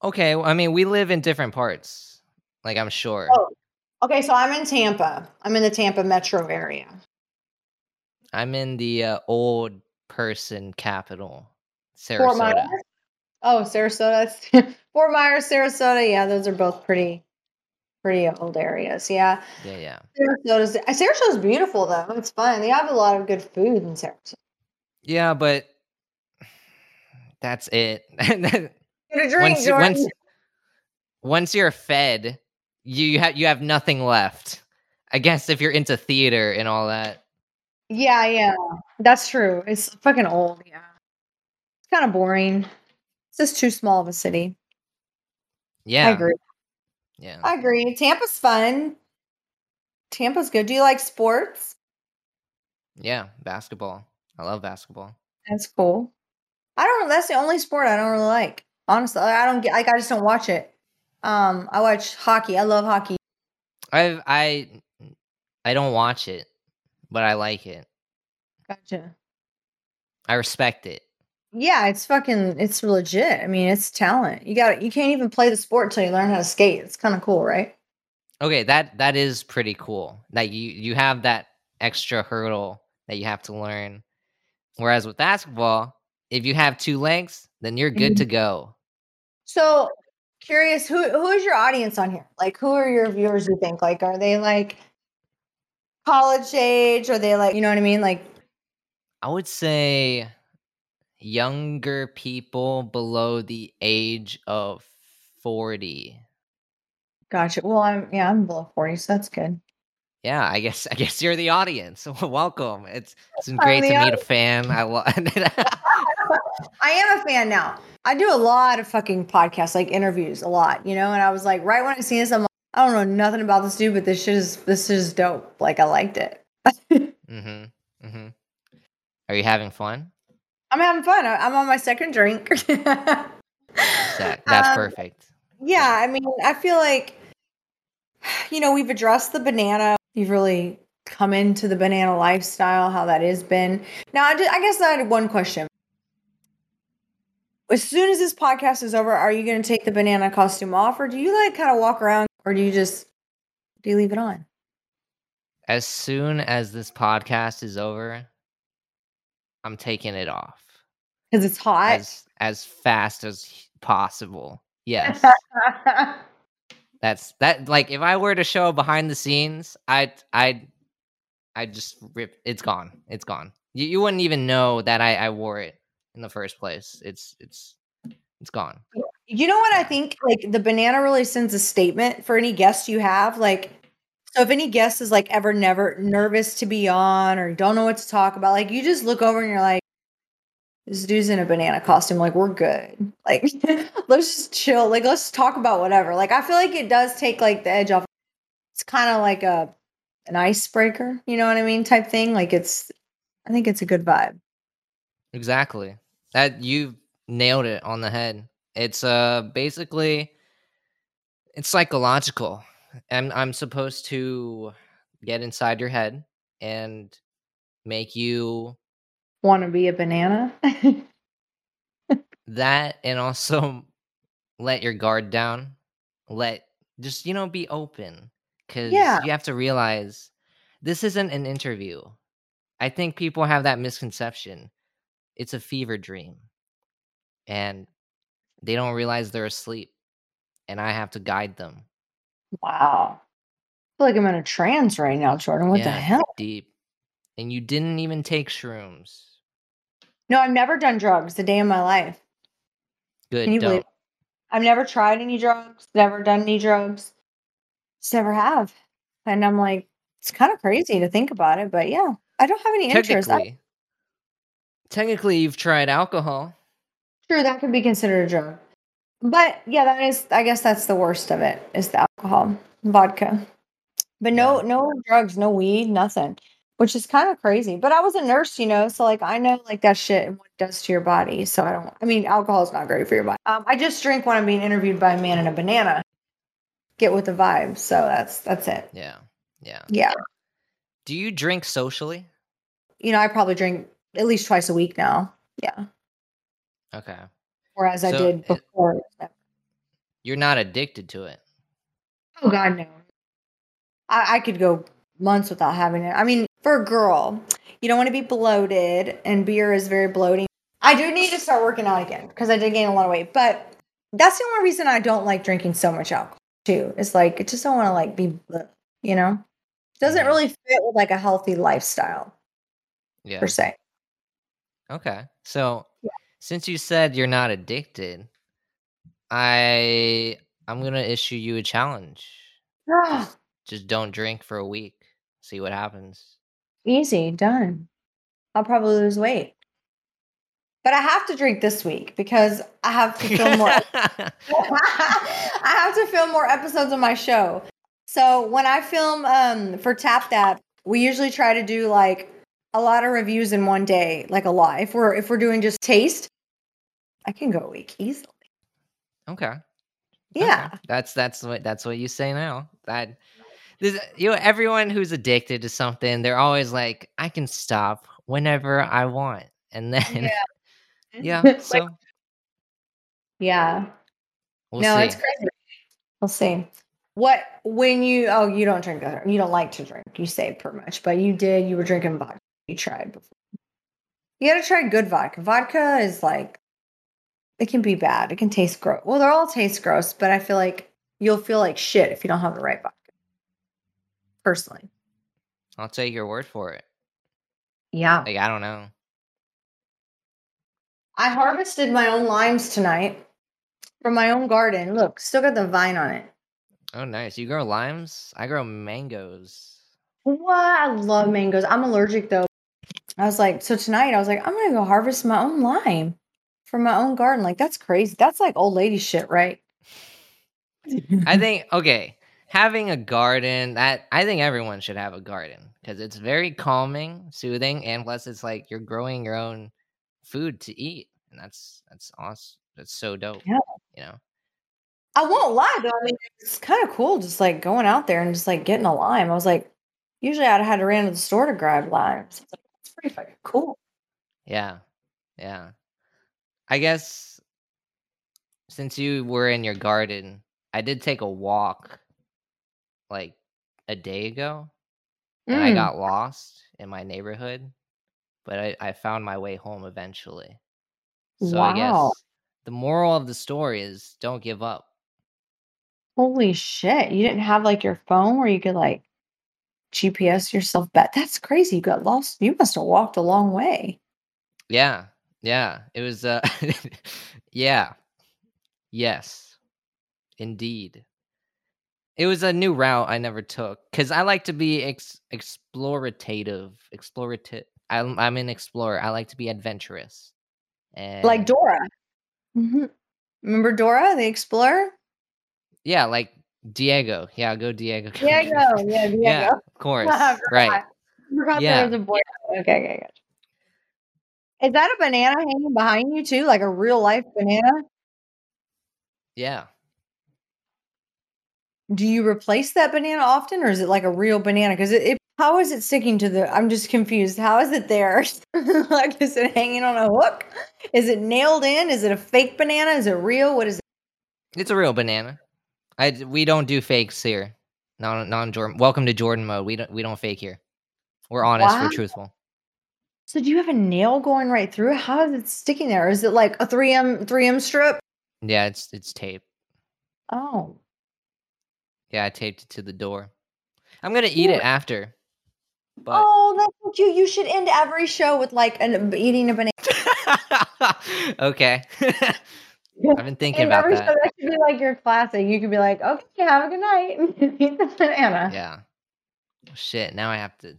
Okay, well, I mean, we live in different parts. Like I'm sure. Oh. Okay, so I'm in Tampa. I'm in the Tampa metro area. I'm in the uh, old person capital. Sarasota. Oh, Sarasota. <laughs> Fort Myers, Sarasota. Yeah, those are both pretty, pretty old areas. Yeah, Yeah, yeah. Sarasota's Sarasota's beautiful though. It's fun. They have a lot of good food in Sarasota. Yeah, but <sighs> that's it. <laughs> Get a drink, once, Jordan. once, once you're fed, you have you have nothing left. I guess if you're into theater and all that. Yeah, yeah, that's true. It's fucking old. Yeah, it's kind of boring. It's just too small of a city. Yeah. I agree. Yeah. I agree. Tampa's fun. Tampa's good. Do you like sports? Yeah, basketball. I love basketball. That's cool. I don't know. That's the only sport I don't really like. Honestly, I don't get. Like, I just don't watch it. Um, I watch hockey. I love hockey. I I I don't watch it, but I like it. Gotcha. I respect it. Yeah, it's fucking. It's legit. I mean, it's talent. You got. You can't even play the sport until you learn how to skate. It's kind of cool, right? Okay, that that is pretty cool. Like you you have that extra hurdle that you have to learn. Whereas with basketball, if you have two legs, then you're good to go. So curious, who who is your audience on here? Like, who are your viewers? You think like are they like college age? Are they like you know what I mean? Like, I would say younger people below the age of 40. gotcha. Well, I'm yeah, I'm below forty, so that's good. Yeah, I guess <laughs> I guess you're the audience. <laughs> Welcome. It's it's been great to meet a fan. I love <laughs> I am a fan now. I do a lot of fucking podcasts, like interviews, a lot, you know. And I was like, right when I seen this, I'm like, I don't know nothing about this dude, but this shit is this is dope. Like, I liked it. <laughs> mm-hmm. Mm-hmm. Are you having fun? I'm having fun. I'm on my second drink. <laughs> That that's Um, perfect. Yeah, I mean, I feel like you know we've addressed the banana. You've really come into the banana lifestyle, how that has been. Now, I, ju- I guess I had one question. As soon as this podcast is over, are you going to take the banana costume off, or do you like kind of walk around, or do you just do you leave it on? As soon as this podcast is over, I'm taking it off Because it's hot. as as fast as possible. Yes. <laughs> That's that like if I were to show behind the scenes, I'd I'd I'd just rip it's gone. It's gone. You you wouldn't even know that I, I wore it in the first place. It's it's it's gone. You know what I think? Like the banana really sends a statement for any guest you have. Like, so if any guest is like ever never nervous to be on or don't know what to talk about, like you just look over and you're like, this dude's in a banana costume. Like we're good. <laughs> Like let's just chill. Like let's talk about whatever. Like I feel like it does take like the edge off. It's kind of like a an icebreaker. You know what I mean? Type thing. Like it's. I think it's a good vibe. Exactly. That you nailed it on the head. It's uh basically it's psychological. And I'm supposed to get inside your head and make you Want to be a banana? <laughs> that and also <laughs> let your guard down. Let just you know be open cuz Yeah. you have to realize this isn't an interview. I think people have that misconception. It's a fever dream. And they don't realize they're asleep. And I have to guide them. wow. I feel like I'm in a trance right now, Jordan. What the hell? Deep. And you didn't even take shrooms. No, I've never done drugs a day in my life. Good. Can you don't. believe I've never tried any drugs, never done any drugs. Just never have. And I'm like, it's kind of crazy to think about it, but yeah, I don't have any interest. I, Technically, you've tried alcohol. sure, that could be considered a drug. But yeah, that is, I guess that's the worst of it is the alcohol, vodka. But no, Yeah. no drugs, no weed, nothing, which is kind of crazy. But I was a nurse, you know, so like I know like that shit and what it does to your body. So I don't, I mean, alcohol is not great for your body. Um, I just drink when I'm being interviewed by a man in a banana. Get with the vibe. So that's that's it. Yeah, yeah. Yeah. Do you drink socially? You know, I probably drink at least twice a week now. Yeah. Okay. Whereas I So, did it- before. You're not addicted to it. Oh God, no. I, I could go months without having it. I mean, for a girl, you don't want to be bloated, and beer is very bloating. I do need to start working out again because I did gain a lot of weight. But that's the only reason I don't like drinking so much alcohol too. It's like I just don't want to like be, you know, doesn't really fit with like a healthy lifestyle Yeah. per se. Okay. So Yeah. since you said you're not addicted, I I'm gonna issue you a challenge. Ah, Just don't drink for a week. See what happens. Easy done. I'll probably lose weight. But I have to drink this week because I have to film more <laughs> <laughs> I have to film more episodes of my show. So when I film um for Tap That, we usually try to do like a lot of reviews in one day, like a lot. If we're if we're doing just taste, I can go a week easily. okay. Yeah. Okay. That's that's what that's what you say now. That this, you know everyone who's addicted to something, they're always like, I can stop whenever I want. And then yeah, <laughs> <laughs> Like, so yeah. we'll no, see. it's crazy. We'll see. What when you oh you don't drink uh, you don't like to drink you say pretty much but you did you were drinking vodka you tried before you got to try good vodka vodka is like it can be bad it can taste gross well they're all taste gross but I feel like you'll feel like shit if you don't have the right vodka personally I'll take your word for it. yeah Like I don't know. I harvested my own limes tonight from my own garden look still got the vine on it Oh, nice. You grow limes? I grow mangoes. What? I love mangoes. I'm allergic though. I was like, so tonight I was like, I'm gonna go harvest my own lime from my own garden. Like that's crazy. That's like old lady shit, right? I <laughs> think okay, having a garden that I think everyone should have a garden because it's very calming, soothing, and plus it's like you're growing your own food to eat, and that's that's awesome. That's so dope. Yeah. You know. I won't lie though. I mean, it's kind of cool just like going out there and just like getting a lime. I was like, usually I'd have had to run to the store to grab limes. Pretty fucking cool. Yeah. Yeah. I guess since you were in your garden, I did take a walk like a day ago and I Mm. got lost in my neighborhood, but I, I found my way home eventually. So I guess the moral of the story is don't give up. Holy shit. You didn't have like your phone where you could like GPS yourself back. That's crazy. You got lost. You must have walked a long way. Yeah. Yeah. It was uh <laughs> yeah. Yes. Indeed. It was a new route I never took cuz I like to be ex- explorative, explorative. I'm I'm an explorer. I like to be adventurous. And Like Dora. Mhm. Remember Dora the Explorer? yeah, like Diego. Yeah, go Diego. <laughs> Diego. Yeah, Diego. Yeah, of <laughs> course. Right. forgot. Yeah. there was a boy. Okay, okay, gotcha. Is that a banana hanging behind you too? Like a real life banana? Yeah. Do you replace that banana often or is it like a real banana? Because it, it how is it sticking to the I'm just confused. How is it there? <laughs> like is it hanging on a hook? Is it nailed in? Is it a fake banana? Is it real? What is it? It's a real banana. I we don't do fakes here. Non non Jordan. Welcome to Jordan mode. We don't we don't fake here. We're honest. Wow. We're truthful. So do you have a nail going right through it? How is it sticking there? Is it like a 3M 3M strip? Yeah, it's it's tape. Oh. Yeah, I taped it to the door. I'm gonna eat it after. But Oh, that's so cute. You should end every show with like an eating a banana. <laughs> okay. <laughs> I've been thinking And about that. so that could be like your classic. You could be like, okay, have a good night. <laughs> Eat the banana. Yeah. Shit, now I have to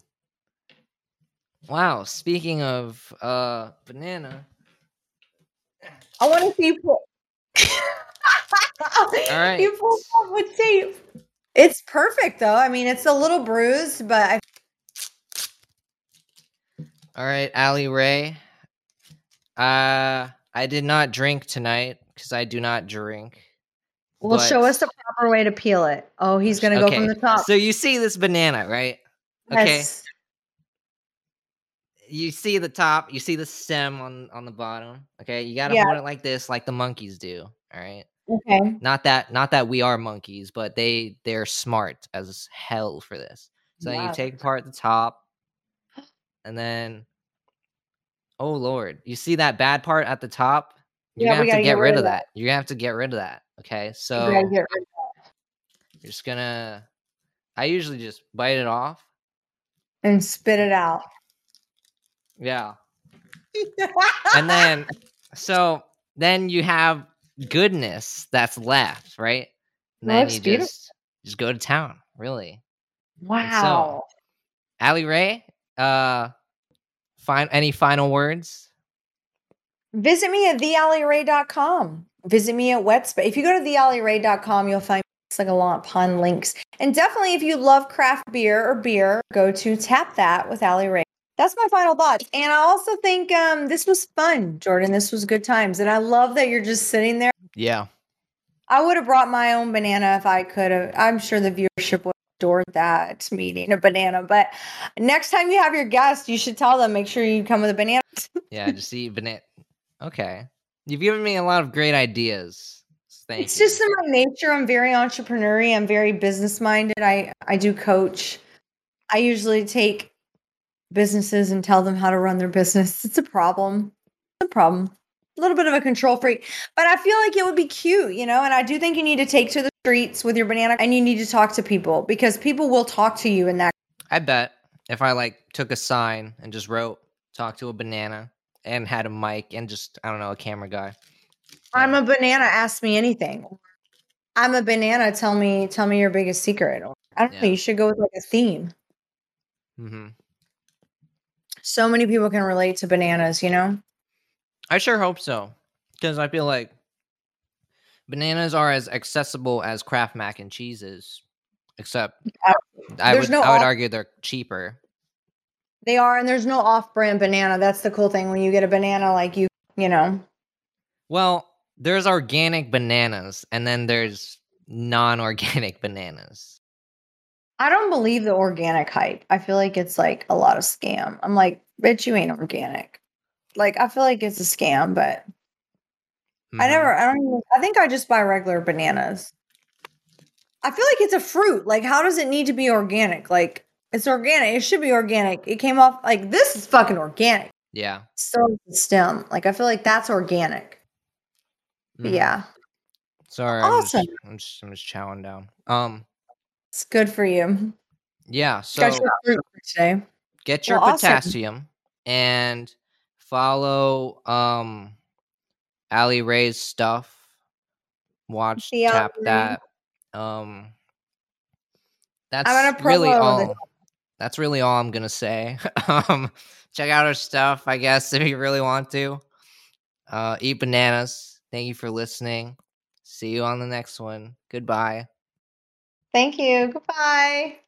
Wow, speaking of uh banana. I want to see you pull. <laughs> All right. <laughs> You pulled off with tape. It's perfect though. I mean, it's a little bruised, but I All right, Allie Rae. Uh I did not drink tonight because I do not drink. will show us the proper way to peel it. Oh, he's gonna go from the top. So you see this banana, right? Okay. You see the top, you see the stem on on the bottom. Okay, you gotta Yeah. hold it like this, like the monkeys do. All right. Okay. Not that not that we are monkeys, but they they're smart as hell for this. So Wow. you take apart the top, and then oh lord, you see that bad part at the top? You're Yeah, gonna have to gotta get, rid of that. You're gonna have to get rid of that. Okay, so get rid you're just gonna. I usually just bite it off. and spit it out. Yeah, and then <laughs> so then you have goodness that's left, right? And then you beautiful. just just go to town, really. wow. Allie Rae, uh, fin- any final words? Visit me at theallierae.com. Visit me at Wetspace. If you go to theallierae.com, you'll find like a lot of pun links. And definitely, if you love craft beer or beer, go to Tap That with Allie Rae. That's my final thoughts. And I also think um, this was fun, Jordan. This was good times. And I love that you're just sitting there. Yeah, I would have brought my own banana if I could have. I'm sure the viewership would have adored that meeting a banana. But next time you have your guest, you should tell them make sure you come with a banana. yeah. just eat banana. Okay, you've given me a lot of great ideas. Thank it's you. just in my nature. I'm very entrepreneurial. I'm very business minded. I I do coach. I usually take businesses and tell them how to run their business. It's a problem. It's a problem. A little bit of a control freak, but I feel like it would be cute, you know. And I do think you need to take to the streets with your banana, and you need to talk to people because people will talk to you in that. I bet if I like took a sign and just wrote "talk to a banana" and had a mic and just I don't know a camera guy. I'm a banana. Ask me anything. I'm a banana. Tell me. Tell me your biggest secret. I don't know. You should go with like a theme. hmm So many people can relate to bananas. You know. I sure hope so because I feel like bananas are as accessible as Kraft mac and cheese is, except I There's would no I would argue they're cheaper. They are, and there's no off-brand banana. That's the cool thing when you get a banana like you, you know. Well, there's organic bananas and then there's non-organic <laughs> bananas. I don't believe the organic hype. I feel like it's like a lot of scam. I'm like, bitch, you ain't organic. Like, I feel like it's a scam, but I Mhm. never. I don't. Even, I think I just buy regular bananas. I feel like it's a fruit. Like, how does it need to be organic? Like, it's organic. It should be organic. It came off like this is fucking organic. Yeah. Still the stem. Like, I feel like that's organic. Mhm. Yeah, Sorry. I'm just, Awesome. I'm just I'm just chowing down. Um. it's good for you. Yeah. So Got your fruit for today. get your Well, awesome. potassium and follow um Allie Rae's stuff. Watch The tap that. Um that's I'm gonna really all that's really all I'm gonna say. <laughs> um check out our stuff, I guess, <laughs> if you really want to. Uh eat bananas. Thank you for listening. See you on the next one. Goodbye. Thank you. Goodbye.